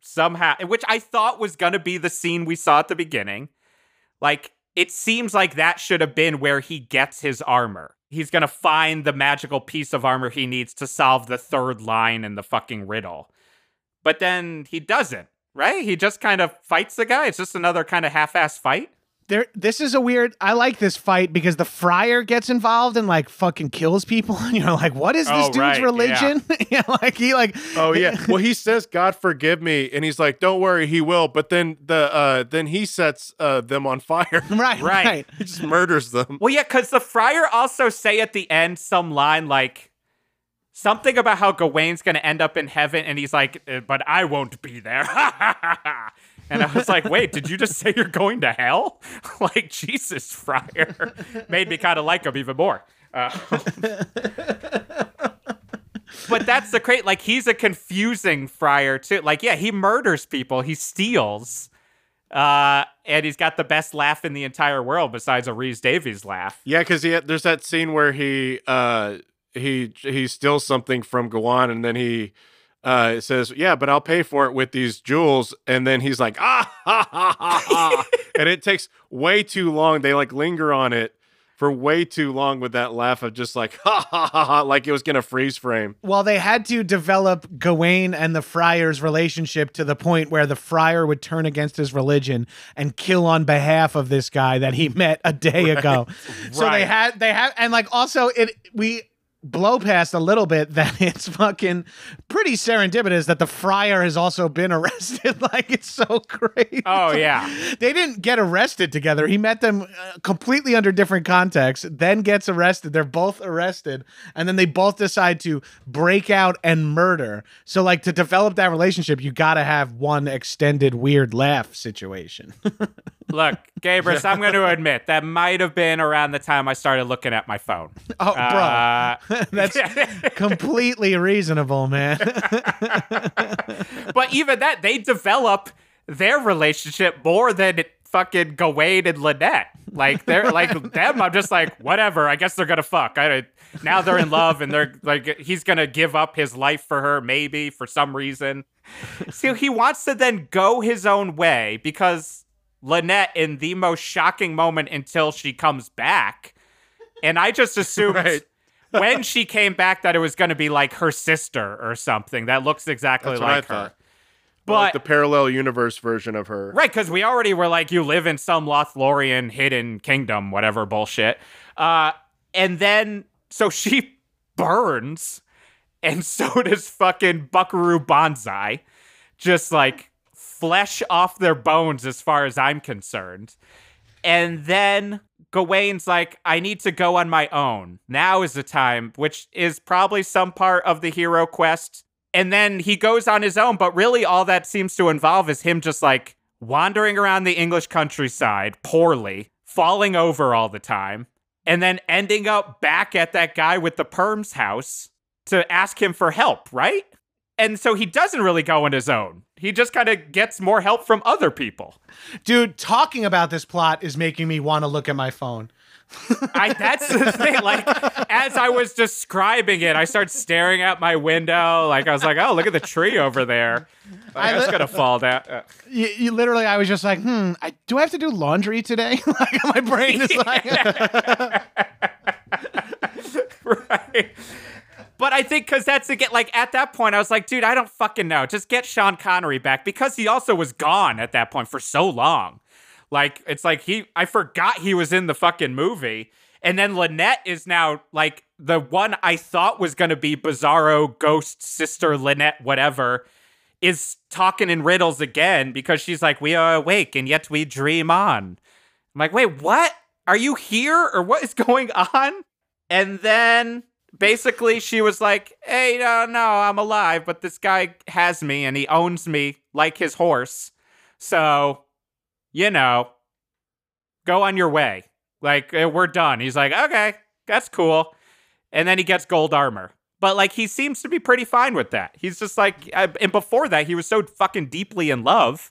[SPEAKER 2] somehow, which I thought was gonna be the scene we saw at the beginning. Like it seems like that should have been where he gets his armor. He's gonna find the magical piece of armor he needs to solve the third line in the fucking riddle. But then he doesn't, right? He just kind of fights the guy. It's just another kind of half-ass fight.
[SPEAKER 4] There this is a weird I like this fight because the friar gets involved and like fucking kills people and you're like what is this
[SPEAKER 2] Oh,
[SPEAKER 4] dude's
[SPEAKER 2] right, yeah.
[SPEAKER 4] religion? yeah, like he like
[SPEAKER 3] Oh yeah. Well, he says, "God forgive me," and he's like, "Don't worry, he will." But then the uh, then he sets uh, them on fire.
[SPEAKER 4] right,
[SPEAKER 2] Right.
[SPEAKER 4] right.
[SPEAKER 3] he just murders them.
[SPEAKER 2] Well, yeah, because the friar also say at the end some line like something about how Gawain's going to end up in heaven, and he's like, "Uh, "But I won't be there." and I was like, "Wait, did you just say you're going to hell?" like Jesus, friar made me kind of like him even more. Uh, but that's the great. Like he's a confusing friar too. Like yeah, he murders people. He steals. Uh, and he's got the best laugh in the entire world besides a Rhys-Davies laugh.
[SPEAKER 3] Yeah, because he there's that scene where he uh he he steals something from Gawain and then he uh says, "Yeah, but I'll pay for it with these jewels." And then he's like, "Ah ha ha ha!" ha. and it takes way too long. They like linger on it for way too long with that laugh of just like ha ha ha ha, like it was gonna freeze frame.
[SPEAKER 4] Well, they had to develop Gawain and the friar's relationship to the point where the friar would turn against his religion and kill on behalf of this guy that he met a day ago. So they had they have and like also it we blow past a little bit that it's fucking pretty serendipitous that the friar has also been arrested. like it's so crazy.
[SPEAKER 2] Oh yeah.
[SPEAKER 4] They didn't get arrested together. He met them uh, completely under different contexts, then gets arrested. They're both arrested, and then they both decide to break out and murder. So, like, to develop that relationship, you got to have one extended weird laugh situation.
[SPEAKER 2] Look, Gabrus, I'm going to admit that might have been around the time I started looking at my phone.
[SPEAKER 4] oh,
[SPEAKER 2] Uh,
[SPEAKER 4] bro. That's completely reasonable, man.
[SPEAKER 2] but even that, they develop their relationship more than fucking Gawain and Lynette. Like they're like them. I'm just like whatever. I guess they're gonna fuck. I now they're in love and they're like he's gonna give up his life for her maybe for some reason. So he wants to then go his own way because Lynette in the most shocking moment until she comes back, and I just assumed.
[SPEAKER 3] Right.
[SPEAKER 2] when she came back, that it was going to be like her sister or something that looks exactly
[SPEAKER 3] That's what I
[SPEAKER 2] like her. But
[SPEAKER 3] like the parallel universe version of her.
[SPEAKER 2] Right, because we already were like, you live in some Lothlorien hidden kingdom, whatever bullshit. Uh, and then so she burns, and so does fucking Buckaroo Banzai. Just like flesh off their bones, as far as I'm concerned. And then Gawain's like, I need to go on my own. Now is the time, which is probably some part of the hero quest. And then he goes on his own, but really all that seems to involve is him just like wandering around the English countryside poorly, falling over all the time, and then ending up back at that guy with the perm's house to ask him for help, right? And so he doesn't really go on his own. He just kind of gets more help from other people.
[SPEAKER 4] Dude, talking about this plot is making me want to look at my phone.
[SPEAKER 2] I that's the thing. Like as I was describing it, I started staring out my window. Like I was like, "Oh, look at the tree over there. Like,
[SPEAKER 4] I
[SPEAKER 2] was
[SPEAKER 4] li-
[SPEAKER 2] gonna fall down." Uh,
[SPEAKER 4] You, you literally, I was just like, hmm, I, do I have to do laundry today? like my brain is like,
[SPEAKER 2] right. But I think because that's again, like at that point, I was like, dude, I don't fucking know. Just get Sean Connery back because he also was gone at that point for so long. Like, it's like he, I forgot he was in the fucking movie. And then Lynette is now like the one I thought was going to be Bizarro Ghost Sister Lynette, whatever, is talking in riddles again because she's like, we are awake and yet we dream on. I'm like, wait, what? Are you here or what is going on? And then basically she was like, hey, no, no, I'm alive, but this guy has me and he owns me like his horse. So, you know, go on your way. Like, eh, we're done. He's like, okay, that's cool. And then he gets gold armor. But like, he seems to be pretty fine with that. He's just like, uh, and before that, he was so fucking deeply in love.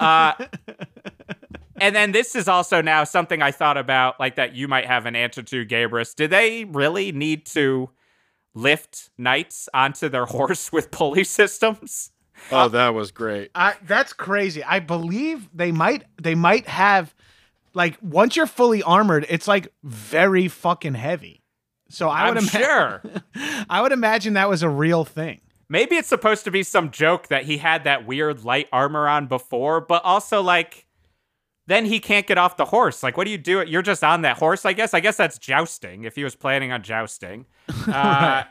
[SPEAKER 2] Uh, and then this is also now something I thought about, like that you might have an answer to, Gabrus. Do they really need to lift knights onto their horse with pulley systems?
[SPEAKER 3] Oh, uh, that was great.
[SPEAKER 4] I, that's crazy. I believe they might, they might have, like, once you're fully armored, it's like very fucking heavy. So I would
[SPEAKER 2] I'm
[SPEAKER 4] ima-
[SPEAKER 2] sure.
[SPEAKER 4] I would imagine that was a real thing.
[SPEAKER 2] Maybe it's supposed to be some joke that he had that weird light armor on before, but also like then he can't get off the horse. Like, what do you do? You're just on that horse, I guess. I guess that's jousting if he was planning on jousting. Uh,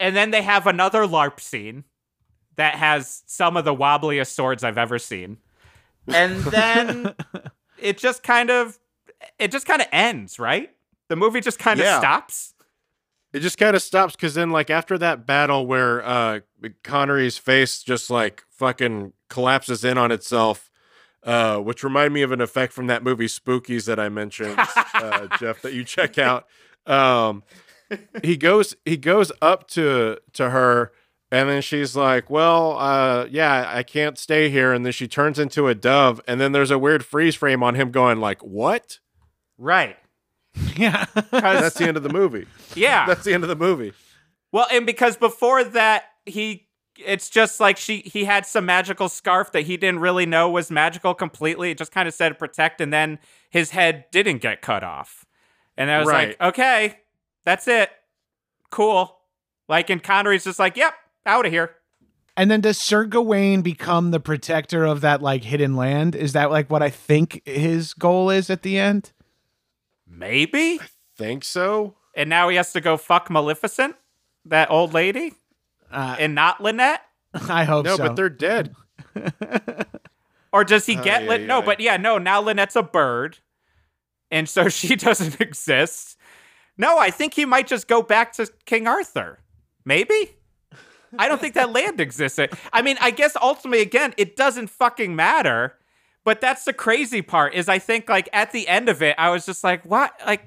[SPEAKER 2] and then they have another LARP scene that has some of the wobbliest swords I've ever seen. And then it just kind of it just kind of ends, right? The movie just kind of
[SPEAKER 3] Yeah.
[SPEAKER 2] stops.
[SPEAKER 3] It just kind of stops because then, like after that battle where uh Connery's face just like fucking collapses in on itself, uh, which remind me of an effect from that movie Spookies that I mentioned, uh, Jeff, that you check out. Um, he goes he goes up to to her, and then she's like, "Well, uh, yeah, I can't stay here," and then she turns into a dove, and then there's a weird freeze frame on him going like, "What?"
[SPEAKER 2] Right.
[SPEAKER 4] Yeah.
[SPEAKER 3] That's the end of the movie.
[SPEAKER 2] yeah.
[SPEAKER 3] That's the end of the movie.
[SPEAKER 2] Well, and because before that, he it's just like she he had some magical scarf that he didn't really know was magical completely. It just kind of said protect, and then his head didn't get cut off. And I was
[SPEAKER 3] Right.
[SPEAKER 2] like, okay, that's it. Cool. Like, and Connery's just like, yep, out of here.
[SPEAKER 4] And then does Sir Gawain become the protector of that like hidden land? Is that like what I think his goal is at the end?
[SPEAKER 2] Maybe.
[SPEAKER 3] I think so?
[SPEAKER 2] And now he has to go fuck Maleficent, that old lady,
[SPEAKER 4] Uh,
[SPEAKER 2] and not Lynette.
[SPEAKER 4] I hope
[SPEAKER 3] No,
[SPEAKER 4] so.
[SPEAKER 3] but they're dead.
[SPEAKER 2] Or does he get
[SPEAKER 3] Ay,
[SPEAKER 2] Lyn-
[SPEAKER 3] ay,
[SPEAKER 2] No,
[SPEAKER 3] ay.
[SPEAKER 2] but yeah, no, now Lynette's a bird. And so she doesn't exist. No, I think he might just go back to King Arthur. Maybe? I don't think that land exists. I mean, I guess ultimately again, it doesn't fucking matter. But that's the crazy part is I think like at the end of it, I was just like, what? Like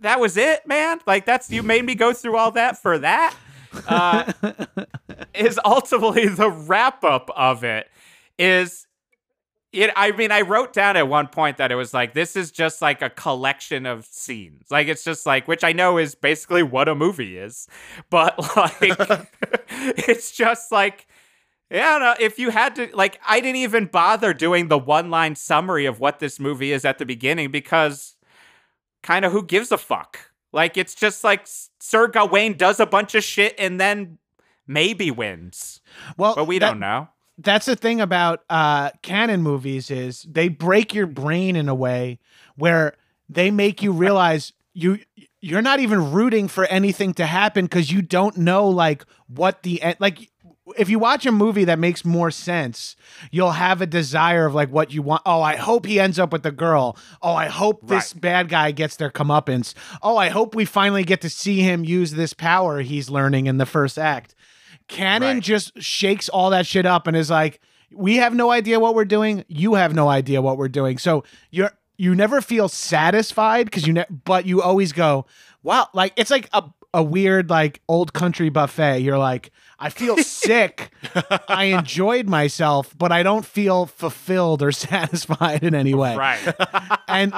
[SPEAKER 2] that was it, man? Like that's you made me go through all that for that? Uh, is ultimately the wrap up of it is it I mean I wrote down at one point that it was like this is just like a collection of scenes. Like it's just like which I know is basically what a movie is. But like it's just like yeah, no, if you had to like I didn't even bother doing the one-line summary of what this movie is at the beginning because kind of who gives a fuck? Like it's just like Sir Gawain does a bunch of shit and then maybe wins.
[SPEAKER 4] well,
[SPEAKER 2] But we
[SPEAKER 4] that-
[SPEAKER 2] don't know.
[SPEAKER 4] that's the thing about uh Cannon movies is they break your brain in a way where they make you realize you you're not even rooting for anything to happen because you don't know like what the end like if you watch a movie that makes more sense, you'll have a desire of like what you want. Oh, I hope he ends up with the girl. Oh, I hope this
[SPEAKER 2] Right.
[SPEAKER 4] bad guy gets their comeuppance. Oh, I hope we finally get to see him use this power he's learning in the first act. Cannon
[SPEAKER 2] Right.
[SPEAKER 4] just shakes all that shit up and is like, we have no idea what we're doing. You have no idea what we're doing. So you're you never feel satisfied because you ne- but you always go, wow, like it's like a a weird like old country buffet. You're like, I feel sick. I enjoyed myself, but I don't feel fulfilled or satisfied in any way
[SPEAKER 2] Right.
[SPEAKER 4] and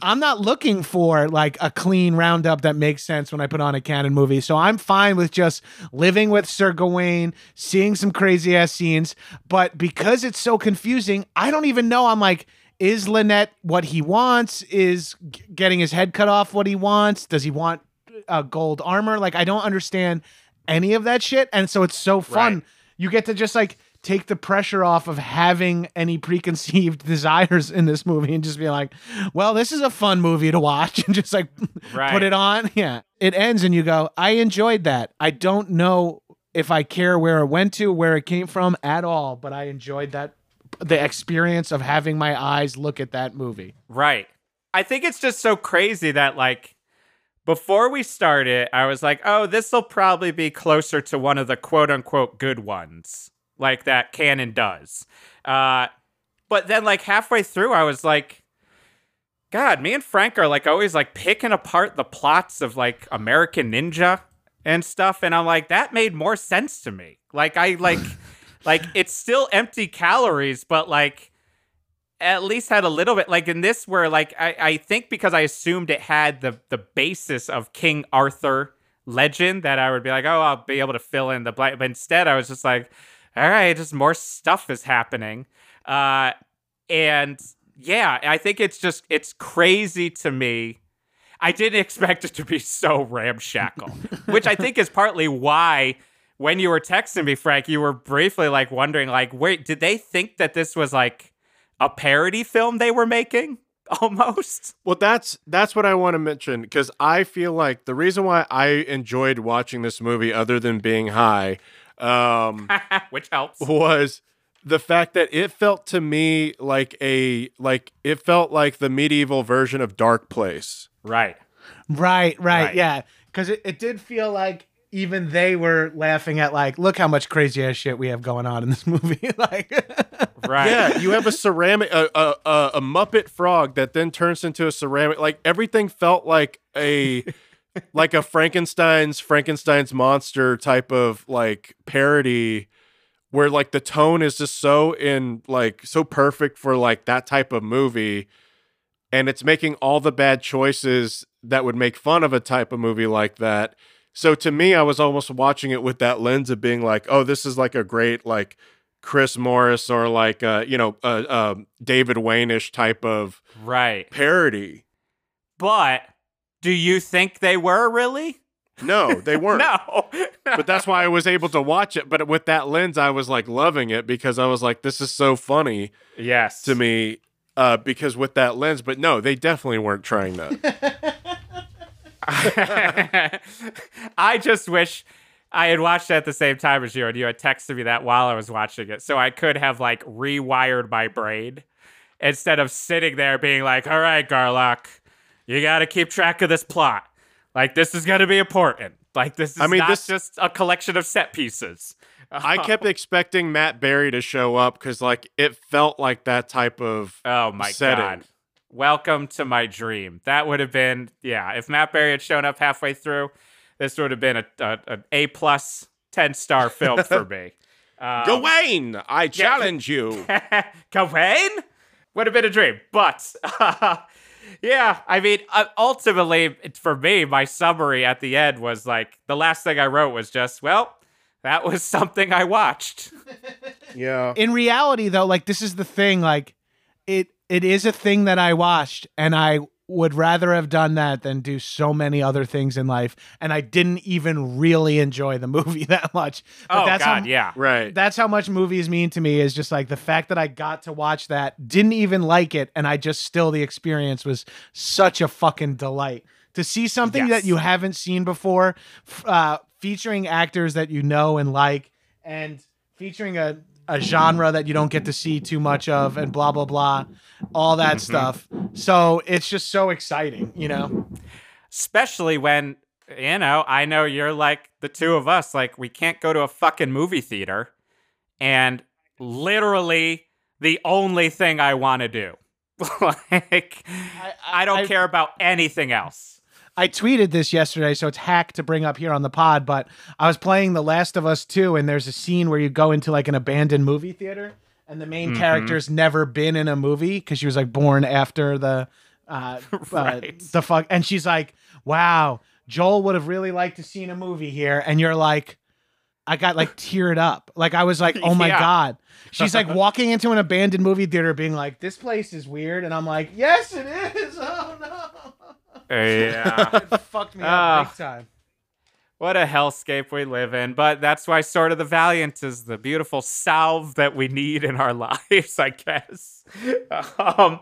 [SPEAKER 4] I'm not looking for like a clean roundup that makes sense when I put on a Cannon movie. So I'm fine with just living with Sir Gawain, seeing some crazy ass scenes. But because it's so confusing, I don't even know. I'm like, is Lynette what he wants? Is getting his head cut off what he wants? Does he want uh, gold armor? Like, I don't understand any of that shit. And so it's so fun.
[SPEAKER 2] Right.
[SPEAKER 4] You get to just like take the pressure off of having any preconceived desires in this movie and just be like, well, this is a fun movie to watch and just like
[SPEAKER 2] Right.
[SPEAKER 4] put it on. Yeah. It ends and you go, I enjoyed that. I don't know if I care where it went to, where it came from at all, but I enjoyed that the experience of having my eyes look at that movie.
[SPEAKER 2] Right. I think it's just so crazy that like before we started, I was like, "Oh, this will probably be closer to one of the quote unquote good ones, like that Cannon does." Uh, but then like halfway through, I was like, "God, me and Frank are like always like picking apart the plots of like American Ninja and stuff," and I'm like, that made more sense to me. Like I like, like it's still empty calories, but like at least had a little bit like in this where like I, I think because I assumed it had the the basis of King Arthur legend that I would be like, oh, I'll be able to fill in the blank. But instead I was just like, all right, just more stuff is happening. Uh and yeah, I think it's just it's crazy to me. I didn't expect it to be so ramshackle, which I think is partly why when you were texting me, Frank, you were briefly like wondering, like, wait, did they think that this was like a parody film they were making almost?
[SPEAKER 3] Well, that's that's what I want to mention because I feel like the reason why I enjoyed watching this movie, other than being high, um,
[SPEAKER 2] which helps.
[SPEAKER 3] was the fact that it felt to me like a like it felt like the medieval version of Darkplace.
[SPEAKER 2] Right.
[SPEAKER 4] Right, right,
[SPEAKER 2] Right.
[SPEAKER 4] yeah. Because it, it did feel like even they were laughing at like, look how much crazy ass shit we have going on in this movie. like,
[SPEAKER 2] Right.
[SPEAKER 3] Yeah, you have a ceramic, a, a a a Muppet frog that then turns into a ceramic. Like everything felt like a like a Frankenstein's Frankenstein's monster type of like parody, where like the tone is just so in like so perfect for like that type of movie, and it's making all the bad choices that would make fun of a type of movie like that. So to me, I was almost watching it with that lens of being like, oh, this is like a great like Chris Morris or like uh, you know uh, uh, David Wain-ish type of
[SPEAKER 2] Right.
[SPEAKER 3] parody.
[SPEAKER 2] But do you think they were really?
[SPEAKER 3] No, they weren't.
[SPEAKER 2] No.
[SPEAKER 3] But that's why I was able to watch it. But with that lens, I was like loving it because I was like, this is so funny
[SPEAKER 2] yes.
[SPEAKER 3] to me. Uh, because with that lens, but no, they definitely weren't trying that.
[SPEAKER 2] I just wish I had watched it at the same time as you and you had texted me that while I was watching it. So I could have like rewired my brain instead of sitting there being like, all right, Garlock, you got to keep track of this plot. Like, this is going to be important. Like, this is
[SPEAKER 3] I mean,
[SPEAKER 2] not
[SPEAKER 3] this-
[SPEAKER 2] just a collection of set pieces.
[SPEAKER 3] I kept expecting Matt Berry to show up because like it felt like that type of
[SPEAKER 2] Oh my
[SPEAKER 3] setting.
[SPEAKER 2] god. Welcome to my dream. That would have been yeah. If Matt Berry had shown up halfway through, this would have been a, a an A plus ten star film for me. Um,
[SPEAKER 3] Gawain. I challenge you.
[SPEAKER 2] Gawain would have been a dream, but yeah, I mean, uh, ultimately for me, my summary at the end was like the last thing I wrote was just well. That was something I watched.
[SPEAKER 3] Yeah.
[SPEAKER 4] in reality though like this is the thing like it it is a thing that i watched and i would rather have done that than do so many other things in life and i didn't even really enjoy the movie that much but
[SPEAKER 2] oh
[SPEAKER 4] that's
[SPEAKER 2] God,
[SPEAKER 4] how,
[SPEAKER 2] yeah.
[SPEAKER 3] Right.
[SPEAKER 4] that's how much movies mean to me is just like the fact that i got to watch that didn't even like it and i just still the experience was such a fucking delight to see something that you haven't seen before, uh, featuring actors that you know and like, and featuring a, a genre that you don't get to see too much of, and blah blah blah, all that mm-hmm. stuff. So it's just so exciting, you know.
[SPEAKER 2] especially when you know i know you're like the two of us like we can't go to a fucking movie theater and literally the only thing i want to do like I, don't
[SPEAKER 4] I-
[SPEAKER 2] care about anything else
[SPEAKER 4] I tweeted this yesterday, so it's hack to bring up here on the pod. But I was playing The Last of Us 2, and there's a scene where you go into like an abandoned movie theater, and the main character's never been in a movie because she was like born after the uh,
[SPEAKER 2] Right.
[SPEAKER 4] uh the fuck, and she's like, "Wow, Joel would have really liked to seen a movie here," and you're like. I got like teared up. Like I was like, "Oh my
[SPEAKER 2] Yeah.
[SPEAKER 4] god." She's like walking into an abandoned movie theater being like, "This place is weird." And I'm like, "Yes, it is." Oh no.
[SPEAKER 2] Yeah
[SPEAKER 4] It fucked me
[SPEAKER 2] Ah.
[SPEAKER 4] up big time.
[SPEAKER 2] what a hellscape we live in but that's why sword of the valiant is the beautiful salve that we need in our lives i guess um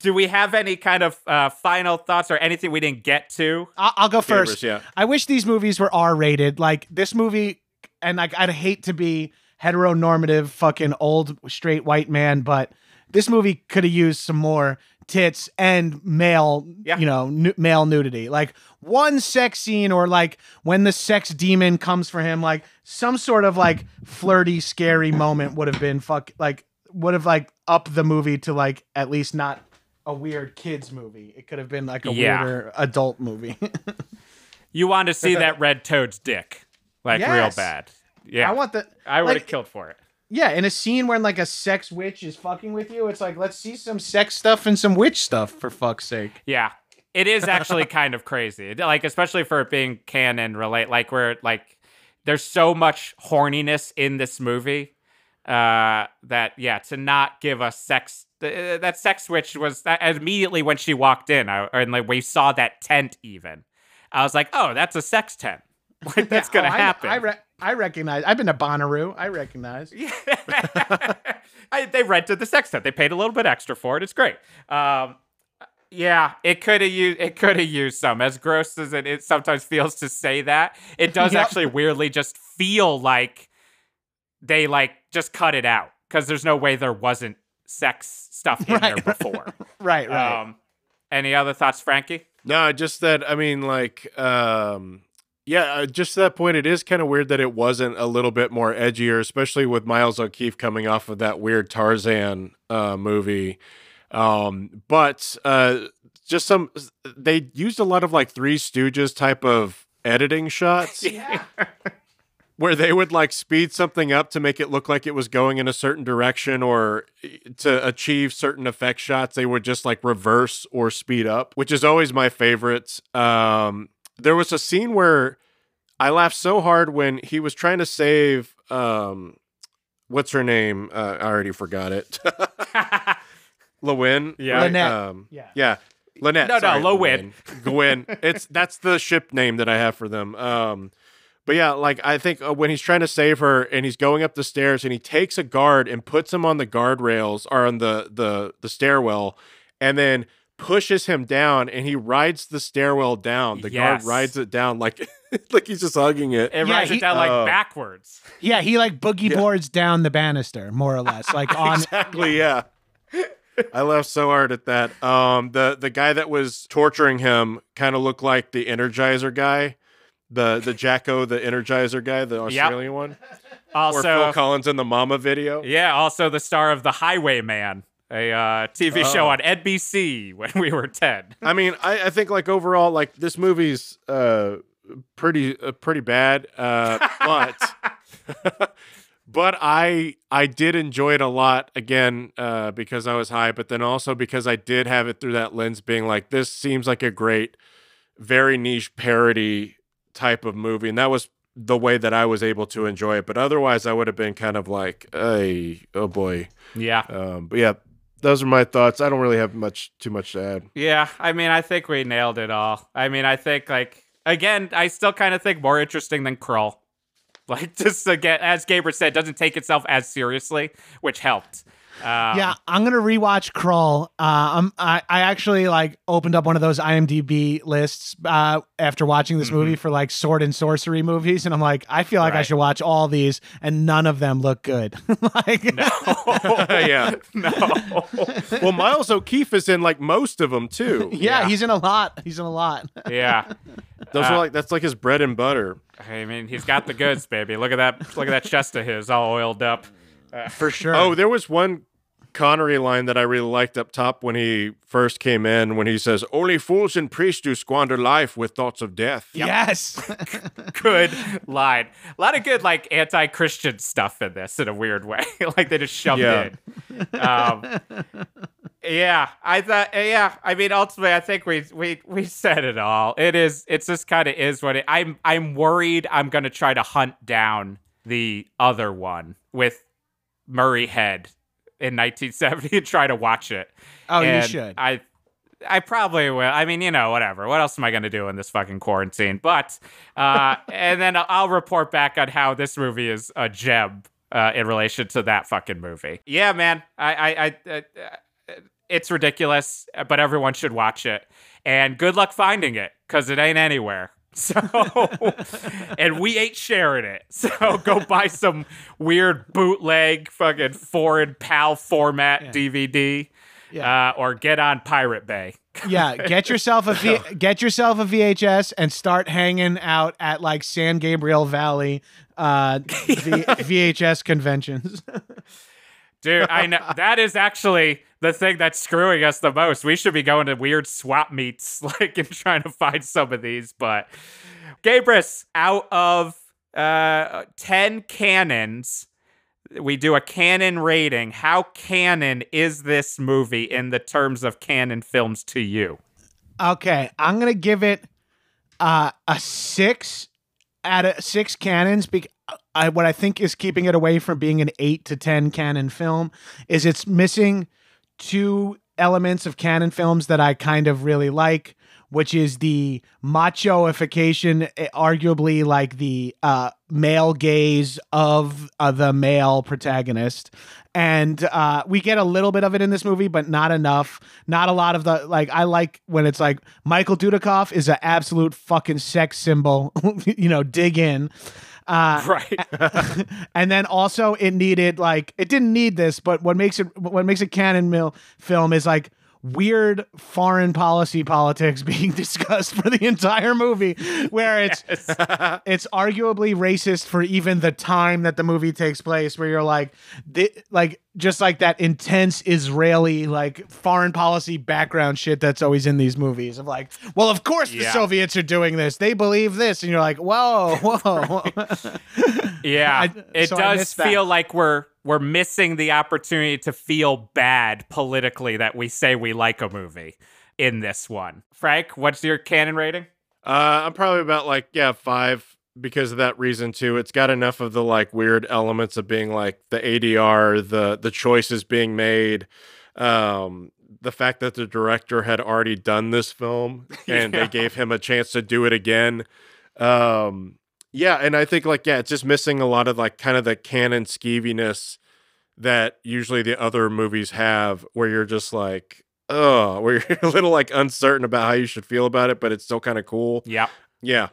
[SPEAKER 2] do we have any kind of uh, final thoughts or anything we didn't get to
[SPEAKER 4] I'll, I'll go
[SPEAKER 3] Gabrus,
[SPEAKER 4] first.
[SPEAKER 3] yeah.
[SPEAKER 4] I wish these movies were R rated. Like this movie, and like I'd hate to be heteronormative, fucking old straight white man, but this movie could have used some more tits and male,
[SPEAKER 2] Yeah.
[SPEAKER 4] you know, nu- male nudity. Like one sex scene, or like when the sex demon comes for him, like some sort of like flirty, scary moment would have been fuck like would have like upped the movie to like at least not a weird kids movie. It could have been like a
[SPEAKER 2] Yeah.
[SPEAKER 4] weirder adult movie.
[SPEAKER 2] You want to see that red toad's dick, like real bad. Yeah,
[SPEAKER 4] I want the
[SPEAKER 2] I would have
[SPEAKER 4] like-
[SPEAKER 2] killed for it.
[SPEAKER 4] Yeah in a scene where like a sex witch is fucking with you. It's like let's see some sex stuff and some witch stuff for fuck's sake.
[SPEAKER 2] Yeah, it is actually kind of crazy. Like especially for it being Cannon relate, like where like there's so much horniness in this movie uh, that yeah to not give us sex. th- that sex witch was that immediately when she walked in, I, and like we saw that tent even. I was like, oh, that's a sex tent. Like that's
[SPEAKER 4] Yeah,
[SPEAKER 2] gonna
[SPEAKER 4] oh, I-
[SPEAKER 2] happen.
[SPEAKER 4] I, re- I recognize. I've been to Bonnaroo. I recognize.
[SPEAKER 2] I, they rented the sex tent. They paid a little bit extra for it. It's great. Um, yeah, it could have used it could have used some. As gross as it, it sometimes feels to say that, it does
[SPEAKER 4] Yep.
[SPEAKER 2] actually weirdly just feel like they like just cut it out because there's no way there wasn't sex stuff in there before.
[SPEAKER 4] Right, right.
[SPEAKER 2] Um, any other thoughts, Frankie?
[SPEAKER 3] No, just that. I mean, like, um, yeah, uh, just to that point, it is kind of weird that it wasn't a little bit more edgier, especially with Miles O'Keeffe coming off of that weird Tarzan uh, movie. Um, but uh, just some, they used a lot of like Three Stooges type of editing shots
[SPEAKER 4] yeah.
[SPEAKER 3] where they would like speed something up to make it look like it was going in a certain direction or to achieve certain effect shots they would just like reverse or speed up which is always my favorite um there was a scene where i laughed so hard when he was trying to save um what's her name uh, i already forgot it Lewin,
[SPEAKER 2] Yeah.
[SPEAKER 3] right?
[SPEAKER 4] Lynette.
[SPEAKER 3] Um,
[SPEAKER 4] Yeah.
[SPEAKER 3] yeah. Lynette.
[SPEAKER 2] No, no,
[SPEAKER 3] sorry,
[SPEAKER 2] Lewin.
[SPEAKER 3] Gwyn. It's that's the ship name that I have for them. Um, but yeah, like I think uh, when he's trying to save her and he's going up the stairs and he takes a guard and puts him on the guardrails or on the the the stairwell, and then pushes him down and he rides the stairwell down. The
[SPEAKER 2] Yes.
[SPEAKER 3] guard rides it down like like he's just hugging it.
[SPEAKER 2] It
[SPEAKER 4] Yeah,
[SPEAKER 2] rides
[SPEAKER 4] he-
[SPEAKER 2] it down like
[SPEAKER 3] Oh.
[SPEAKER 2] backwards.
[SPEAKER 4] Yeah, he like boogie boards down the banister, more or less. Like on
[SPEAKER 3] exactly yeah i laughed so hard at that um the the guy that was torturing him kind of looked like the energizer guy the the jacko the energizer guy the australian one or phil collins in the mama video
[SPEAKER 2] Yeah, also the star of The Highwayman, a uh, TV show
[SPEAKER 3] Oh.
[SPEAKER 2] on NBC when we were 10.
[SPEAKER 3] i mean I, I think like overall like this movie's uh pretty uh, pretty bad uh but but I I did enjoy it a lot again uh, because I was high, but then also because I did have it through that lens, being like, this seems like a great, very niche parody type of movie, and that was the way that I was able to enjoy it. But otherwise, I would have been kind of like, hey, oh boy.
[SPEAKER 2] Yeah.
[SPEAKER 3] Um, but yeah, those are my thoughts. I don't really have much too much to add.
[SPEAKER 2] Yeah, I mean, I think we nailed it all. I mean, I think, like, again, I still kind of think more interesting than Krull. Like, just again, as Gabriel said, doesn't take itself as seriously, which helped. Um,
[SPEAKER 4] yeah, I'm gonna rewatch Krull. Uh, I'm, I I actually like opened up one of those IMDb lists uh, after watching this movie for like sword and sorcery movies, and I'm like, I feel like I should watch all these, and none of them look good. like, no,
[SPEAKER 3] yeah.
[SPEAKER 2] no.
[SPEAKER 3] Well, Miles O'Keeffe is in like most of them too.
[SPEAKER 4] yeah,
[SPEAKER 2] Yeah.
[SPEAKER 4] he's in a lot. He's in a lot.
[SPEAKER 2] yeah.
[SPEAKER 3] Those
[SPEAKER 2] Uh,
[SPEAKER 3] are like that's like his bread and butter.
[SPEAKER 2] I mean, he's got the goods, baby. Look at that. Look at that chest of his, all oiled up.
[SPEAKER 4] For sure.
[SPEAKER 3] Oh, there was one Connery line that I really liked up top when he first came in when he says, "Only fools and priests do squander life with thoughts of death."
[SPEAKER 4] yes.
[SPEAKER 2] Good line. A lot of good, like, anti Christian stuff in this in a weird way. like, they just shoved
[SPEAKER 3] Yeah.
[SPEAKER 2] in. Um, yeah, I thought, yeah, I mean, ultimately, I think we, we, we said it all. It is, it's just kind of is what it, I'm, I'm worried I'm going to try to hunt down the other one with Murray Head in 1970 and try to watch it.
[SPEAKER 4] Oh, you should.
[SPEAKER 2] I I probably will. I mean, you know, whatever. What else am I going to do in this fucking quarantine? But, uh, and then I'll report back on how this movie is a gem uh, in relation to that fucking movie. Yeah, man. I, I, I, uh, uh, it's ridiculous, but everyone should watch it. And good luck finding it because it ain't anywhere. So, and we ain't sharing it. So go buy some weird bootleg fucking foreign PAL format DVD.
[SPEAKER 4] Yeah.
[SPEAKER 2] Uh, or get on Pirate Bay.
[SPEAKER 4] yeah, get yourself a v- get yourself a VHS and start hanging out at like San Gabriel Valley uh, v- VHS conventions.
[SPEAKER 2] Dude, I know that is actually the thing that's screwing us the most. We should be going to weird swap meets, like, and trying to find some of these. But Gabrus, out of uh, 10 cannons, we do a canon rating. How canon is this movie in the terms of canon films to you?
[SPEAKER 4] Okay, I'm gonna give it uh, a six out of six cannons. Be- I, what I think is keeping it away from being an eight to ten canon film is it's missing two elements of Cannon films that I kind of really like, which is the machoification, eh, arguably like the uh, male gaze of uh, the male protagonist. And uh, we get a little bit of it in this movie, but not enough. Not a lot of the like. I like when it's like Michael Dudikoff is an absolute fucking sex symbol. you know, dig in. Uh,
[SPEAKER 2] Right.
[SPEAKER 4] and then also it needed like it didn't need this, but what makes it what makes a Cannon mill film is like weird foreign policy politics being discussed for the entire movie where it's it's arguably racist for even the time that the movie takes place where you're like like just like that intense Israeli like foreign policy background shit that's always in these movies of like well of course the
[SPEAKER 2] Yeah.
[SPEAKER 4] Soviets are doing this they believe this and you're like whoa whoa
[SPEAKER 2] Yeah,
[SPEAKER 4] I-
[SPEAKER 2] it
[SPEAKER 4] so
[SPEAKER 2] does
[SPEAKER 4] missed that.
[SPEAKER 2] feel like we're we're missing the opportunity to feel bad politically that we say we like a movie in this one. Frank, what's your canon rating?
[SPEAKER 3] Uh, I'm probably about like yeah five because of that reason too. It's got enough of the like weird elements of being like the ADR, the the choices being made, um, the fact that the director had already done this film and
[SPEAKER 2] Yeah.
[SPEAKER 3] they gave him a chance to do it again. Um, yeah, and I think like yeah, it's just missing a lot of like kind of the Cannon skeeviness that usually the other movies have, where you're just like. Oh, where you're a little like uncertain about how you should feel about it, but it's still kind of cool.
[SPEAKER 2] Yeah,
[SPEAKER 3] Yeah.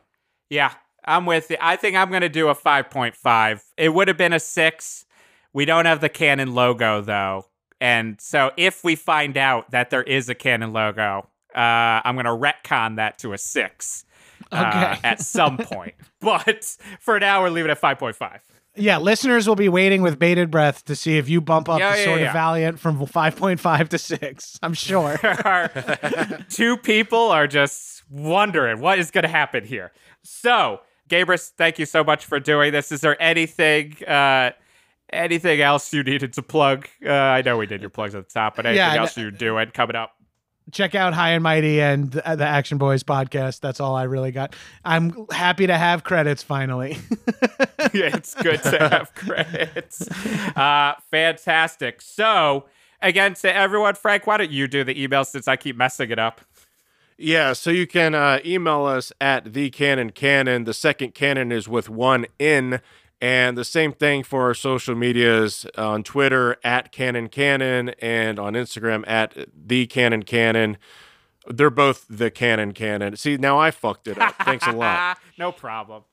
[SPEAKER 2] Yeah, I'm with you. I think I'm going to do a 5.5. It would have been a 6. We don't have the Cannon logo though. And so if we find out that there is a Cannon logo, uh, I'm going to retcon that to a 6 uh, at some point. But for now, we're leaving it at 5.5.
[SPEAKER 4] Yeah, listeners will be waiting with bated breath to see if you bump up
[SPEAKER 2] Yeah,
[SPEAKER 4] the
[SPEAKER 2] yeah,
[SPEAKER 4] Sword
[SPEAKER 2] yeah.
[SPEAKER 4] of Valiant from 5.5 to 6. I'm sure.
[SPEAKER 2] Two people are just wondering what is going to happen here. So, Gabrus, thank you so much for doing this. Is there anything, uh, anything else you needed to plug? Uh, I know we did your plugs at the top, but anything
[SPEAKER 4] Yeah,
[SPEAKER 2] else you're doing coming up?
[SPEAKER 4] Check out High and Mighty and the, the Action Boyz podcast. That's all I really got. I'm happy to have credits finally.
[SPEAKER 2] yeah, it's good to have credits. Uh, fantastic. So, again, to everyone, Frank, why don't you do the email since I keep messing it up?
[SPEAKER 3] Yeah, so you can uh, email us at the Cannon Canon. The second canon is with one N, And the same thing for our social medias on Twitter at Cannon Canon and on Instagram at the Cannon Canon. They're both the Cannon Canon. See, now I fucked it up. Thanks a lot.
[SPEAKER 2] no problem.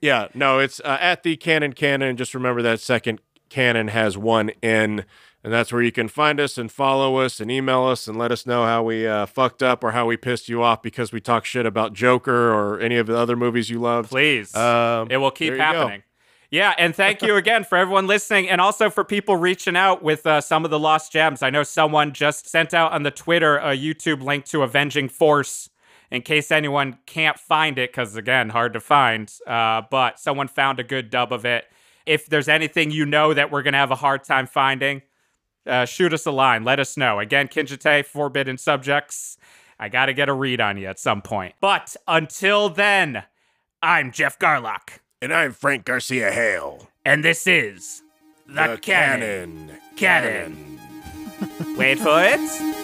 [SPEAKER 3] Yeah, no, it's uh, at the Cannon Canon. Just remember that second Canon has one N, and that's where you can find us and follow us and email us and let us know how we uh, fucked up or how we pissed you off because we talk shit about Joker or any of the other movies you love.
[SPEAKER 2] Please.
[SPEAKER 3] Um,
[SPEAKER 2] it will keep
[SPEAKER 3] you go.
[SPEAKER 2] happening. Yeah, and thank you again for everyone listening and also for people reaching out with uh, some of the lost gems. I know someone just sent out on the Twitter a YouTube link to Avenging Force in case anyone can't find it, because again, hard to find. Uh, but someone found a good dub of it. If there's anything you know that we're going to have a hard time finding, uh, shoot us a line. Let us know. Again, Kinjite, Forbidden Subjects. I got to get a read on you at some point. But until then, I'm Jeff Garlock.
[SPEAKER 3] And I'm Frank Garcia Hale.
[SPEAKER 2] And this is The, Cannon. Cannon. Wait for it.